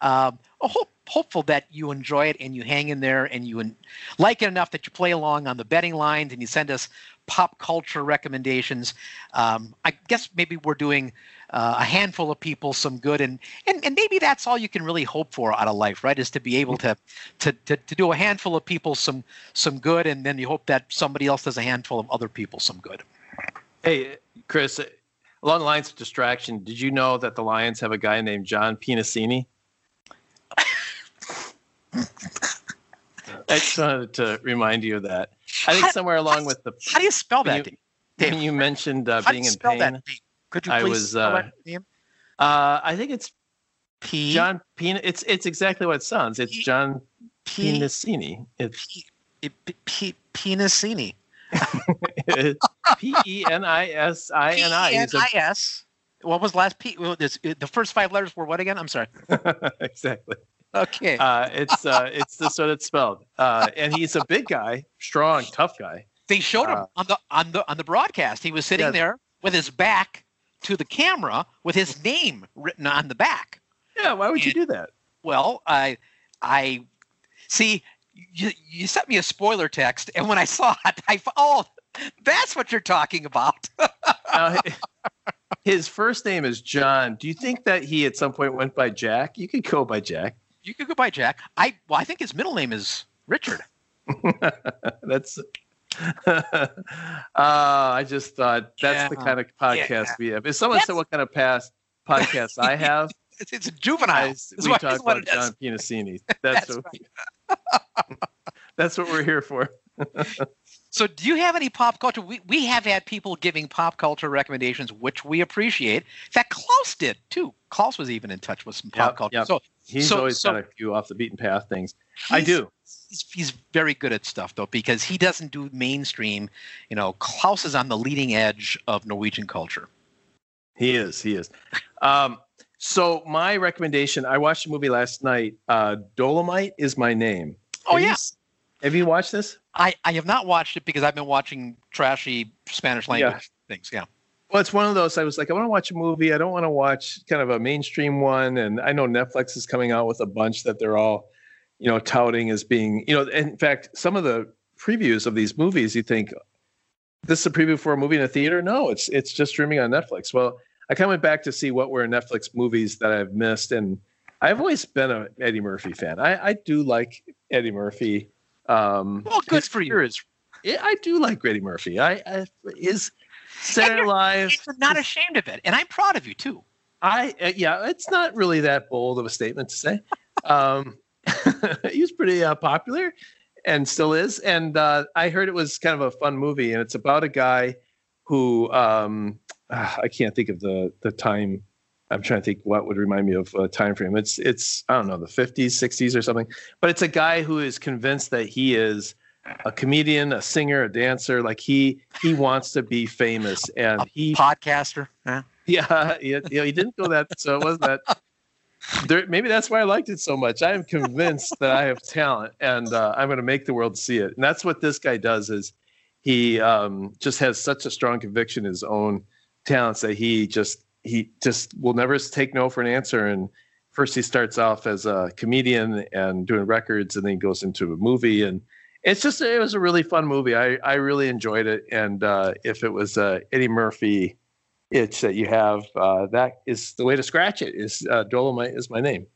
uh, hope, hopeful that you enjoy it and you hang in there and you en- like it enough that you play along on the betting lines and you send us pop culture recommendations. Um, i guess maybe we're doing uh, a handful of people some good and, and and maybe that's all you can really hope for out of life right is to be able to to to, to do a handful of people some some good and then you hope that somebody else does a handful of other people some good Hey, Chris, along the lines of distraction, did you know that the Lions have a guy named John Penisini? I just wanted to remind you of that. I think How- somewhere along with the how do you spell that you- Dave? when you mentioned uh, How do being in spell pain, that? Could you I please was, spell uh, uh, I think it's p John Pina. It's it's exactly what it sounds. It's P- John p Penisini. It's p p p Penisini. P E N I S I N I. He's a- P-E-N-I-S. What was last P? The first five letters were what again? I'm sorry. exactly. Okay. Uh, it's uh, it's just what it's spelled. Uh, and he's a big guy, strong, tough guy. they showed him uh, on the on the on the broadcast. He was sitting there with his back to the camera with his name written on the back. Yeah, why would you do that? Well, I I see you, you sent me a spoiler text, and when I saw it, I thought, oh, that's what you're talking about. Now, his first name is John. Do you think that he at some point went by Jack? You could go by Jack. you could go by Jack. I well, I think his middle name is Richard. That's. Uh, I just thought that's the kind of podcast Yeah. we have. If someone said what kind of past podcast I have, It's, it's a juvenile. I, we talk about. John Penisini. That's, That's what that's what we're here for. So, do you have any pop culture? We, we have had people giving pop culture recommendations, which we appreciate. In fact, Klaus did too. Klaus was even in touch with some pop Yep, culture. yep. So, He's So- always so- got a few off the beaten path things. I do. He's, he's very good at stuff though, because he doesn't do mainstream. You know, Klaus is on the leading edge of Norwegian culture. He is. He is. Um, so my recommendation. I watched a movie last night. Uh, Dolemite is my name. Oh you yeah, have you watched this? I, I have not watched it because I've been watching trashy Spanish language things. Yeah. Well, it's one of those. I was like, I want to watch a movie. I don't want to watch kind of a mainstream one. And I know Netflix is coming out with a bunch that they're all, you know, touting as being, you know, in fact, some of the previews of these movies, you think this is a preview for a movie in a theater. No, it's it's just streaming on Netflix. Well, I kind of went back to see what were Netflix movies that I've missed, and I've always been a Eddie Murphy fan. I, I do like Eddie Murphy. Um, Well, good for you. Is, I do like Eddie Murphy. I, I is Saturday Live. Not ashamed of it, and I'm proud of you too. I uh, yeah, it's not really that bold of a statement to say. Um, he was pretty uh, popular and still is. And uh, I heard it was kind of a fun movie, and it's about a guy who um, ah, I can't think of the the time. I'm trying to think what would remind me of a time frame. It's it's I don't know the 50s, 60s or something. But it's a guy who is convinced that he is a comedian, a singer, a dancer. Like he he wants to be famous, and A he podcaster. Huh? yeah, yeah, yeah, he didn't go that, so it wasn't that. There, maybe that's why I liked it so much. I am convinced that I have talent, and uh, I'm going to make the world see it. And that's what this guy does. Is he um, just has such a strong conviction in his own talents that he just he just will never take no for an answer. And first, he starts off as a comedian and doing records, and then he goes into a movie and. It's just it was a really fun movie. I, I really enjoyed it, and uh, if it was uh, Eddie Murphy itch that you have, uh, that is the way to scratch it. Is uh, Dolemite is my name.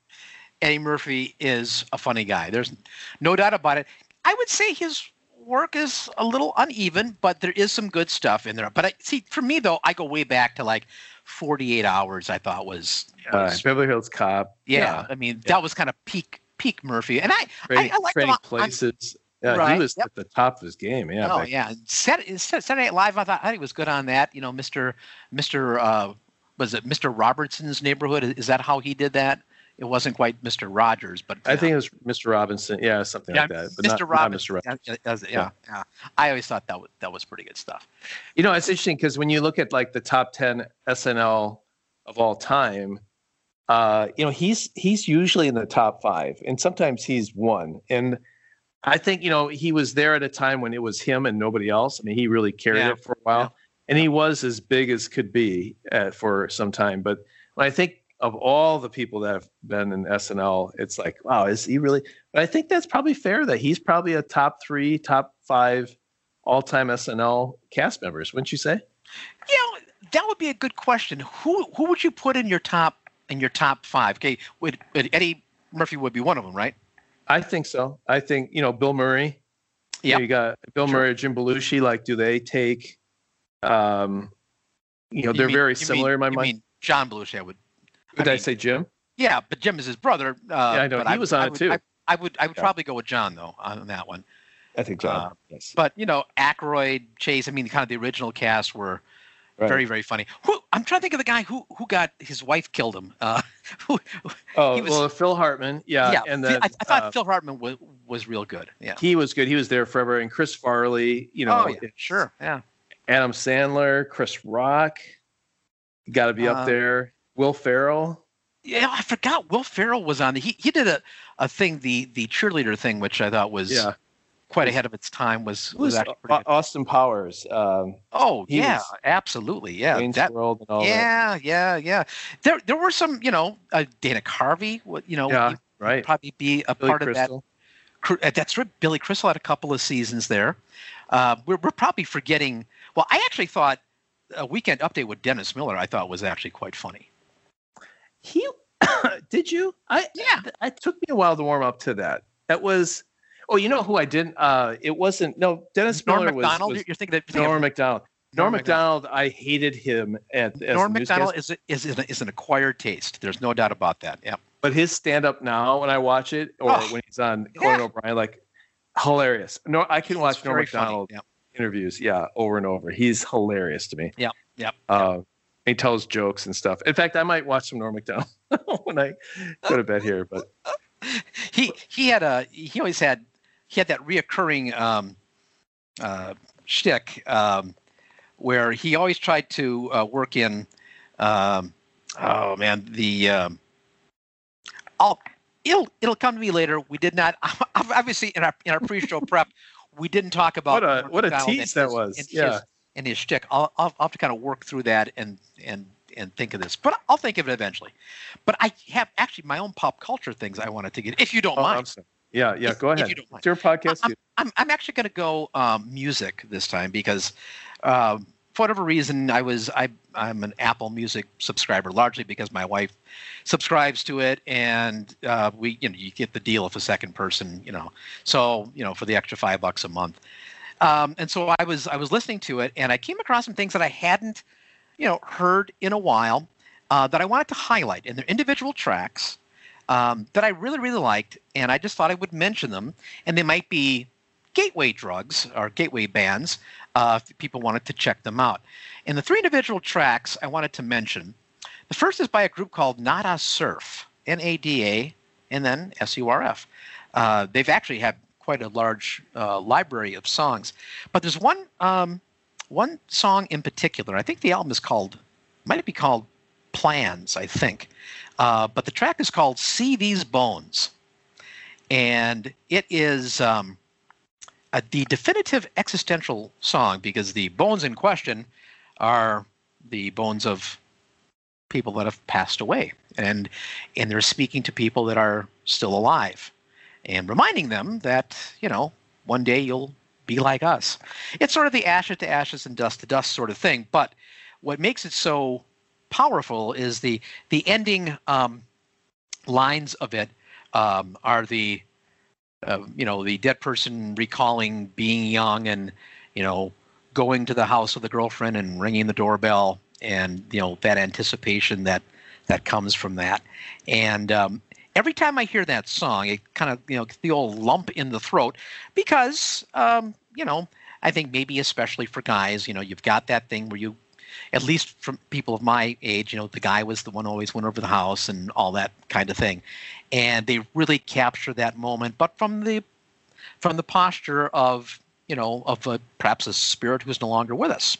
Eddie Murphy is a funny guy. There's no doubt about it. I would say his work is a little uneven, but there is some good stuff in there. But I see, for me though, I go way back to like 48 hours. I thought was, Uh, was- Beverly Hills Cop. yeah, I mean, yeah. that was kind of peak peak Murphy, and I Trading, I liked him Trading Places. Yeah, Right, he was yep. at the top of his game. Yeah. oh yeah, Saturday, Saturday Night Live. I thought, I thought he was good on that. You know, Mr. Mr. Uh, was it Mr. Robertson's Neighborhood? Is that how he did that? It wasn't quite Mr. Rogers, but I uh, think it was Mr. Robinson. Yeah, something yeah, like that. But Mr. not, not Robinson. Mr. Robinson. yeah, yeah, yeah. I always thought that was that was pretty good stuff. You know, it's interesting because when you look at like the top 10 SNL of all time, uh, you know, he's he's usually in the top five, and sometimes he's one. And I think you know he was there at a time when it was him and nobody else. I mean, he really carried Yeah. it for a while, Yeah. and he was as big as could be uh, for some time. But when I think of all the people that have been in SNL, it's like, wow, is he really? But I think that's probably fair that he's probably a top three, top five all-time SNL cast members, wouldn't you say? Yeah, that would be a good question. Who who would you put in your top in your top five? Okay, would, would Eddie Murphy would be one of them, right? I think so. I think you know Bill Murray. You know, Yep. You got Bill Sure. Murray, Jim Belushi. Like, do they take? Um, you know, You they're mean- very you similar in my mind. mean John Belushi? I would. Did I, mean, say Jim? Yeah, but Jim is his brother. Uh, Yeah, I know. but He was on I it would, too. I, I would. I would Yeah. probably go with John though on that one. I think John, yes. But you know, Aykroyd, Chase. I mean, kind of the original cast were Right. very, very funny. Who I'm trying to think of the guy who who got his wife killed him. Uh, who, Oh was- well, Phil Hartman. Yeah, yeah, and then I, I thought uh, Phil Hartman was was real good. Yeah. he was good. He was there forever. And Chris Farley. You know, oh yeah, sure. Yeah. Adam Sandler, Chris Rock. Got to be up there. Will Ferrell. Yeah, I forgot Will Ferrell was on. The, he he did a, a thing, the the cheerleader thing, which I thought was Yeah. Quite ahead of its time. Was was was actually pretty good. Austin Powers? Um, Oh yeah, was- absolutely. Yeah, Wayne's that, World and all that. yeah, yeah, yeah. There there were some, you know, uh, Dana Carvey. You know, Yeah, right. probably be a Billy part Crystal. of that. Cr- uh, That's right. Billy Crystal had a couple of seasons there. Uh, we're we're probably forgetting. Well, I actually thought a weekend update with Dennis Miller. I thought was actually quite funny. He did you? I Yeah. it took me a while to warm up to that. That was oh, you know who I didn't uh it wasn't no Dennis Norm Miller was, Macdonald. was you're thinking that you're thinking of Norm Macdonald. Norm. Macdonald, I hated him at Norm a Macdonald is is is an, is an acquired taste. There's no doubt about that. Yeah. but his stand up now when I watch it or Oh, when he's on Conan yeah. O'Brien, like hilarious. No, I can watch It's Norm very funny. Macdonald Yeah. interviews, yeah, over and over. He's hilarious to me. Yeah, yeah, Uh, he tells jokes and stuff. In fact, I might watch some Norm Macdonald when I go to bed here. But he he had a he always had he had that reoccurring um, uh, shtick um, where he always tried to uh, work in um, oh man the um, I'll it'll it'll come to me later. We did not obviously in our in our pre-show prep we didn't talk about What a- what a tease that his- was. and Yeah. his, and his shtick. I'll, I'll I'll have to kind of work through that and and and think of this, but I'll think of it eventually. But I have actually my own pop culture things I wanted to get, if you don't oh, mind. Yeah, yeah. If- Go ahead. you. It's your podcast. I'm. I'm, I'm actually going to go um, music this time because uh, for whatever reason I was I I'm an Apple Music subscriber largely because my wife subscribes to it and uh, we you know you get the deal if a second person you know so you know for the extra five bucks a month um, and so I was I was listening to it and I came across some things that I hadn't you know heard in a while uh, that I wanted to highlight and they're individual tracks um, that I really really liked and I just thought I would mention them and they might be gateway drugs or gateway bands uh, if people wanted to check them out. And the three individual tracks I wanted to mention the first is by a group called Nada Surf, N A D A, and then S U R F. Uh, they've actually had quite a large uh, library of songs, but there's one um, one song in particular. I think the album is called, might it be called Plans? I think, uh, but the track is called "See These Bones," and it is um, a, the definitive existential song because the bones in question are the bones of people that have passed away. And and they're speaking to people that are still alive and reminding them that you know one day you'll be like us. It's sort of the ashes to ashes and dust to dust sort of thing but what makes it so powerful is the the ending um, lines of it um, are the uh, you know the dead person recalling being young and you know going to the house of the girlfriend and ringing the doorbell and you know that anticipation that that comes from that. And um, every time I hear that song, it kind of you know the old lump in the throat because um, you know I think maybe especially for guys, you know, you've got that thing where you, at least from people of my age, you know, the guy was the one who always went over the house and all that kind of thing, and they really capture that moment, but from the from the posture of you know of a, perhaps a spirit who's no longer with us.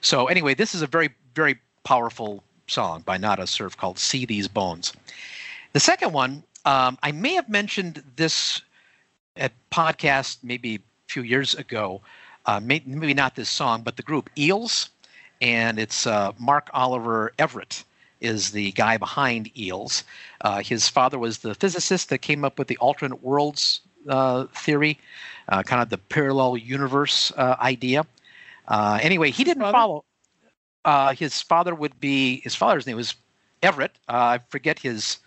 So anyway, this is a very very powerful song by Nada Surf called "See These Bones." The second one, um, I may have mentioned this at podcast maybe a few years ago. Uh, may, maybe not this song, but the group Eels, and it's uh, Mark Oliver Everett is the guy behind Eels. Uh, his father was the physicist that came up with the alternate worlds uh, theory, uh, kind of the parallel universe uh, idea. anyway, he didn't follow. his father would be his father's name was Everett. I forget his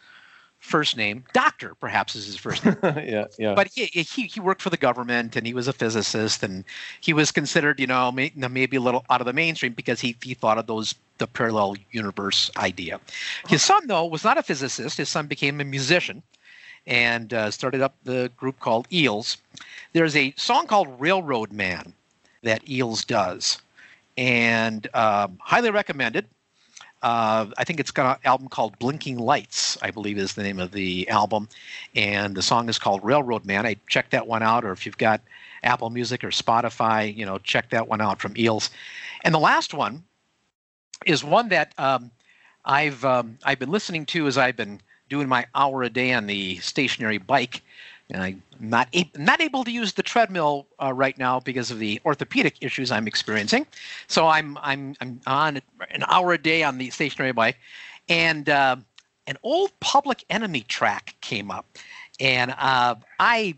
first name. Doctor, perhaps, is his first name. yeah, yeah. But he, he he worked for the government, and he was a physicist, and he was considered, you know, may, maybe a little out of the mainstream because he he thought of those the parallel universe idea. His son, though, was not a physicist. His son became a musician, and uh, started up the group called Eels. There's a song called Railroad Man that Eels does, and um, highly recommended. Uh, I think it's got an album called Blinking Lights, I believe is the name of the album. And the song is called Railroad Man. I check that one out, or if you've got Apple Music or Spotify, you know, check that one out from Eels. And the last one is one that um, I've um, I've been listening to as I've been doing my hour a day on the stationary bike. And I'm not, not able to use the treadmill uh, right now because of the orthopedic issues I'm experiencing. So I'm, I'm, I'm on an hour a day on the stationary bike. And uh, an old public enemy track came up. And uh, I,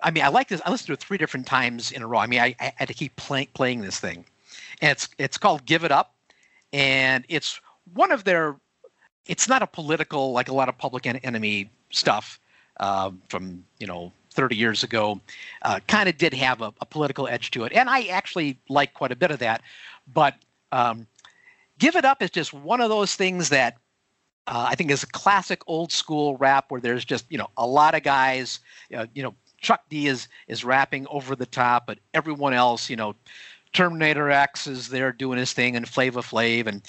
I mean, I like this. I listened to it three different times in a row. I mean, I, I had to keep play, playing this thing. And it's, it's called Give It Up. And it's one of their, it's not a political, like a lot of public en- enemy stuff uh, from you know 30 years ago uh, kind of did have a, a, political edge to it. And i actually like quite a bit of that. But um, give it up is just one of those things that uh, i think is a classic old school rap where there's just you know a lot of guys uh, you know chuck d is is rapping over the top but everyone else you know terminator x is there doing his thing and Flavor flav and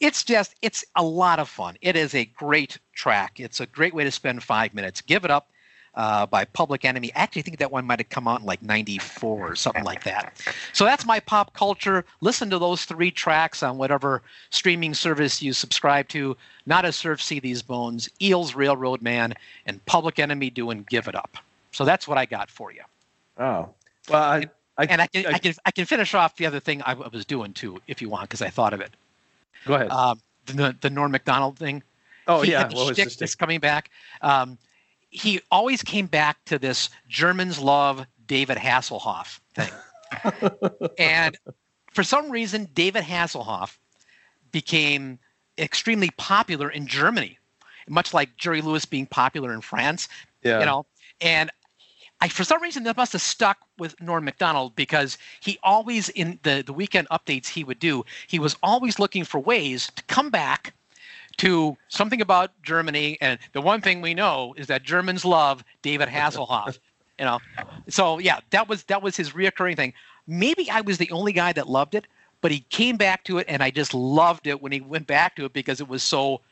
it's just it's a lot of fun. It is a great track. It's a great way to spend five minutes. Give it up uh, by public enemy. I actually think that one might have come out in like 94 or something like that. So that's my pop culture. Listen to those three tracks on whatever streaming service you subscribe to. Nada Surf see these bones. Eels railroad man and public enemy doing give it up. So that's what i got for you. Oh. Well i, I and I can, I, I can I can finish off the other thing I was doing too, if you want, because I thought of it. Go ahead. Um, the the Norm Macdonald thing. Oh he yeah, what was this? Is coming back. Um, he always came back to this Germans love David Hasselhoff thing, and for some reason, David Hasselhoff became extremely popular in Germany, much like Jerry Lewis being popular in France. Yeah. You know, and I, for some reason, that must have stuck with Norm Macdonald because he always, in the, the weekend updates he would do, he was always looking for ways to come back to something about Germany. And the one thing we know is that Germans love David Hasselhoff. you know, so yeah, that was that was his reoccurring thing. Maybe I was the only guy that loved it, but he came back to it, and I just loved it when he went back to it because it was so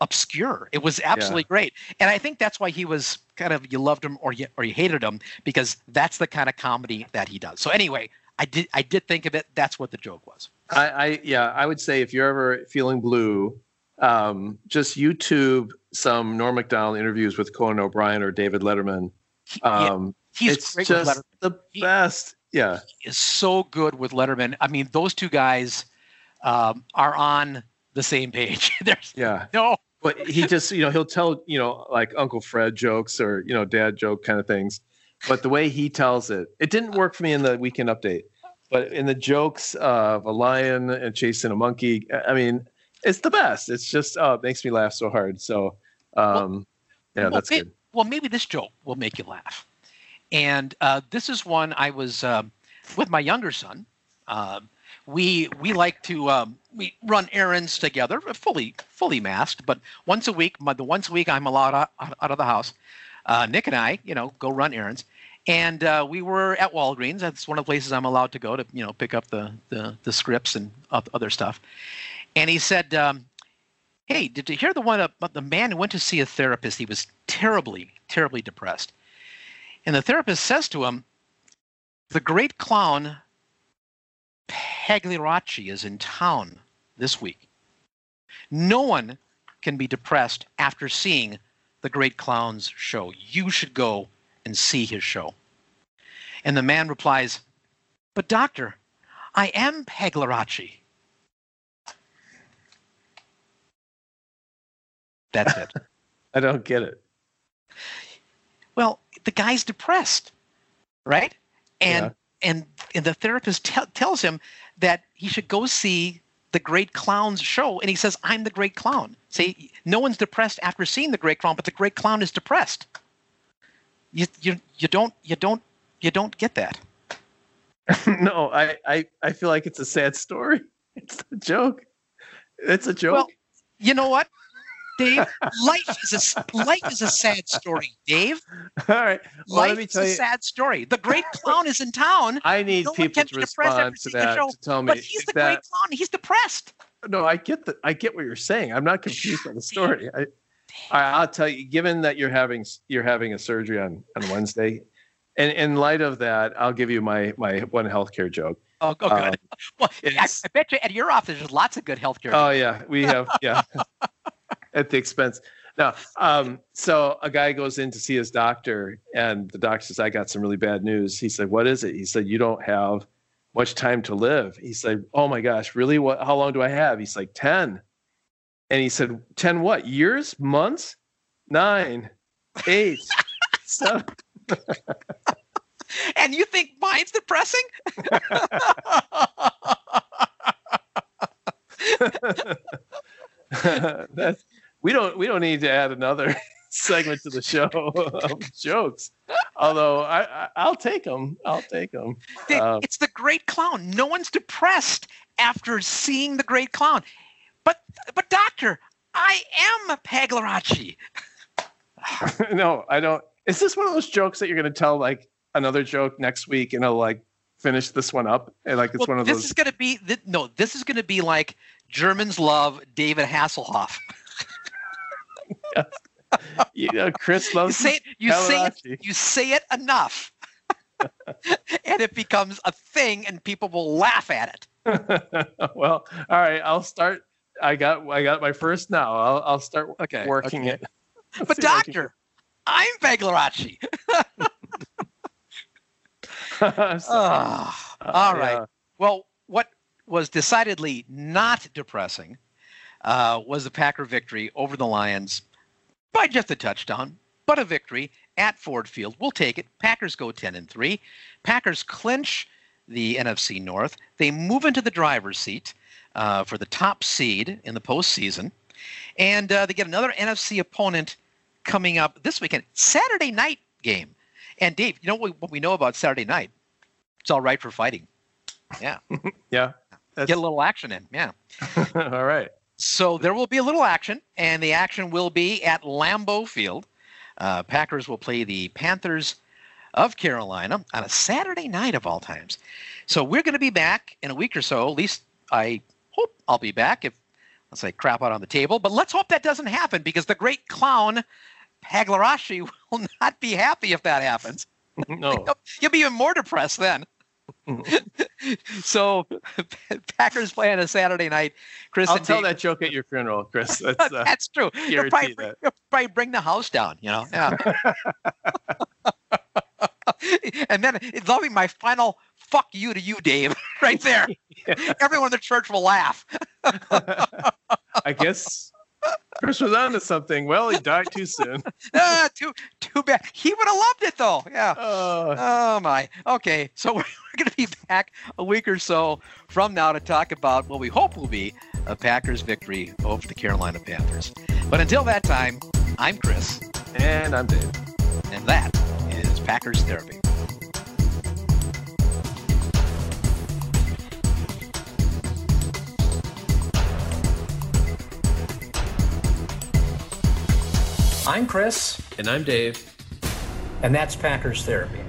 obscure. It was absolutely yeah. great, and I think that's why he was kind of you loved him or you or you hated him because that's the kind of comedy that he does. So anyway, I did I did think of it. That's what the joke was. I, I yeah, I would say if you're ever feeling blue, um, just YouTube some Norm Macdonald interviews with Conan O'Brien or David Letterman. Um, yeah, he's it's just the best. Yeah, he is so good with Letterman. I mean, those two guys um, are on the same page. There's yeah. no but he just you know he'll tell you know like Uncle Fred jokes or you know dad joke kind of things, but the way he tells it, it didn't work for me in the weekend update. But in the jokes of a lion and chasing a monkey, I mean, it's the best. It's just it makes me laugh so hard. So um, yeah, well, that's good. Well, maybe this joke will make you laugh. And uh, this is one I was uh, with my younger son. Uh, we we like to um, we run errands together, fully fully masked. But once a week, the once a week I'm allowed out, out of the house. Uh, Nick and I, you know, go run errands, and uh, we were at Walgreens. That's one of the places I'm allowed to go to, you know, pick up the the, the scripts and other stuff. And he said, um, "Hey, did you hear the one about the man who went to see a therapist? He was terribly, terribly depressed." And the therapist says to him, "The great clown Pagliacci is in town this week. No one can be depressed after seeing the Great Clown's show. You should go and see his show. And the man replies, But, doctor, I am Pagliacci. That's it. I don't get it. Well, the guy's depressed, right? And yeah. And and the therapist t- tells him that he should go see the Great Clown's show, and he says, "I'm the Great Clown." See, no one's depressed after seeing the Great Clown, but the Great Clown is depressed. You you you don't you don't you don't get that. no, I, I I feel like it's a sad story. It's a joke. It's a joke. Well, you know what? Dave, life is a life is a sad story, Dave. All right. Well, life let me tell is a you, sad story. The great clown is in town. I need no people to respond to that show, to tell me. But he's the that, great clown. He's depressed. No, I get the I get what you're saying. I'm not confused by the story. I, I, will tell you. Given that you're having you're having a surgery on on Wednesday, and in light of that, I'll give you my my one healthcare joke. Oh, oh good. Um, well, I, I, bet you at your office there's lots of good healthcare. Oh yeah, we have yeah. at the expense. Now, Um, so a guy goes in to see his doctor, and the doctor says, I got some really bad news. He said, What is it? He said, You don't have much time to live. He said, Oh my gosh, really? What how long do I have? He's like, 10. And he said, 10 what? Years? Months? Nine, eight, seven. and you think mine's depressing? That's we don't we don't need to add another segment to the show of jokes. Although I, I will take them. I'll take them. Um, it's the great clown. No one's depressed after seeing the great clown. But but doctor, I am a Pagliacci. no, I don't. Is this one of those jokes that you're going to tell like another joke next week and I'll like finish this one up and like it's well, one of this those. This is going to be th- no. This is going to be like Germans love David Hasselhoff. you know, Chris loves you say it, you say it, you say it enough, and it becomes a thing, and people will laugh at it. well, all right, I'll start. I got I got my first now. I'll I'll start okay, working okay. it. but doctor, I'm Pagliacci. oh, all right. Yeah. Well, what was decidedly not depressing uh, was the Packer victory over the Lions by just a touchdown, but a victory at Ford Field. We'll take it. Packers go 10 and 3. Packers clinch the NFC North. They move into the driver's seat uh, for the top seed in the postseason. And uh, they get another NFC opponent coming up this weekend. Saturday night game. And Dave, you know what, what we know about Saturday night? It's all right for fighting. Yeah. yeah. That's... Get a little action in. Yeah. all right. So there will be a little action, and the action will be at Lambeau Field. Uh, Packers will play the Panthers of Carolina on a Saturday night of all times. So we're going to be back in a week or so. At least I hope I'll be back if let's say crap out on the table. But let's hope that doesn't happen because the great clown Pagliacci will not be happy if that happens. No, you'll be even more depressed then. so Packers play on a Saturday night. Chris, I'll tell Dave, that joke at your funeral, Chris. That's, uh, that's true. You'll probably, that. you'll probably bring the house down. You know. Yeah. and then it'll be my final fuck you to you, Dave, right there. yeah. Everyone in the church will laugh. I guess Chris was on to something. Well, he died too soon. ah, too too bad. He would have loved it though. Yeah. Uh, oh my. Okay, so we're, we're going to be back a week or so from now to talk about what we hope will be a Packers victory over the Carolina Panthers. But until that time, I'm Chris, and I'm Dave, and that is Packers Therapy. I'm Chris, And I'm Dave. and that's Packers Therapy.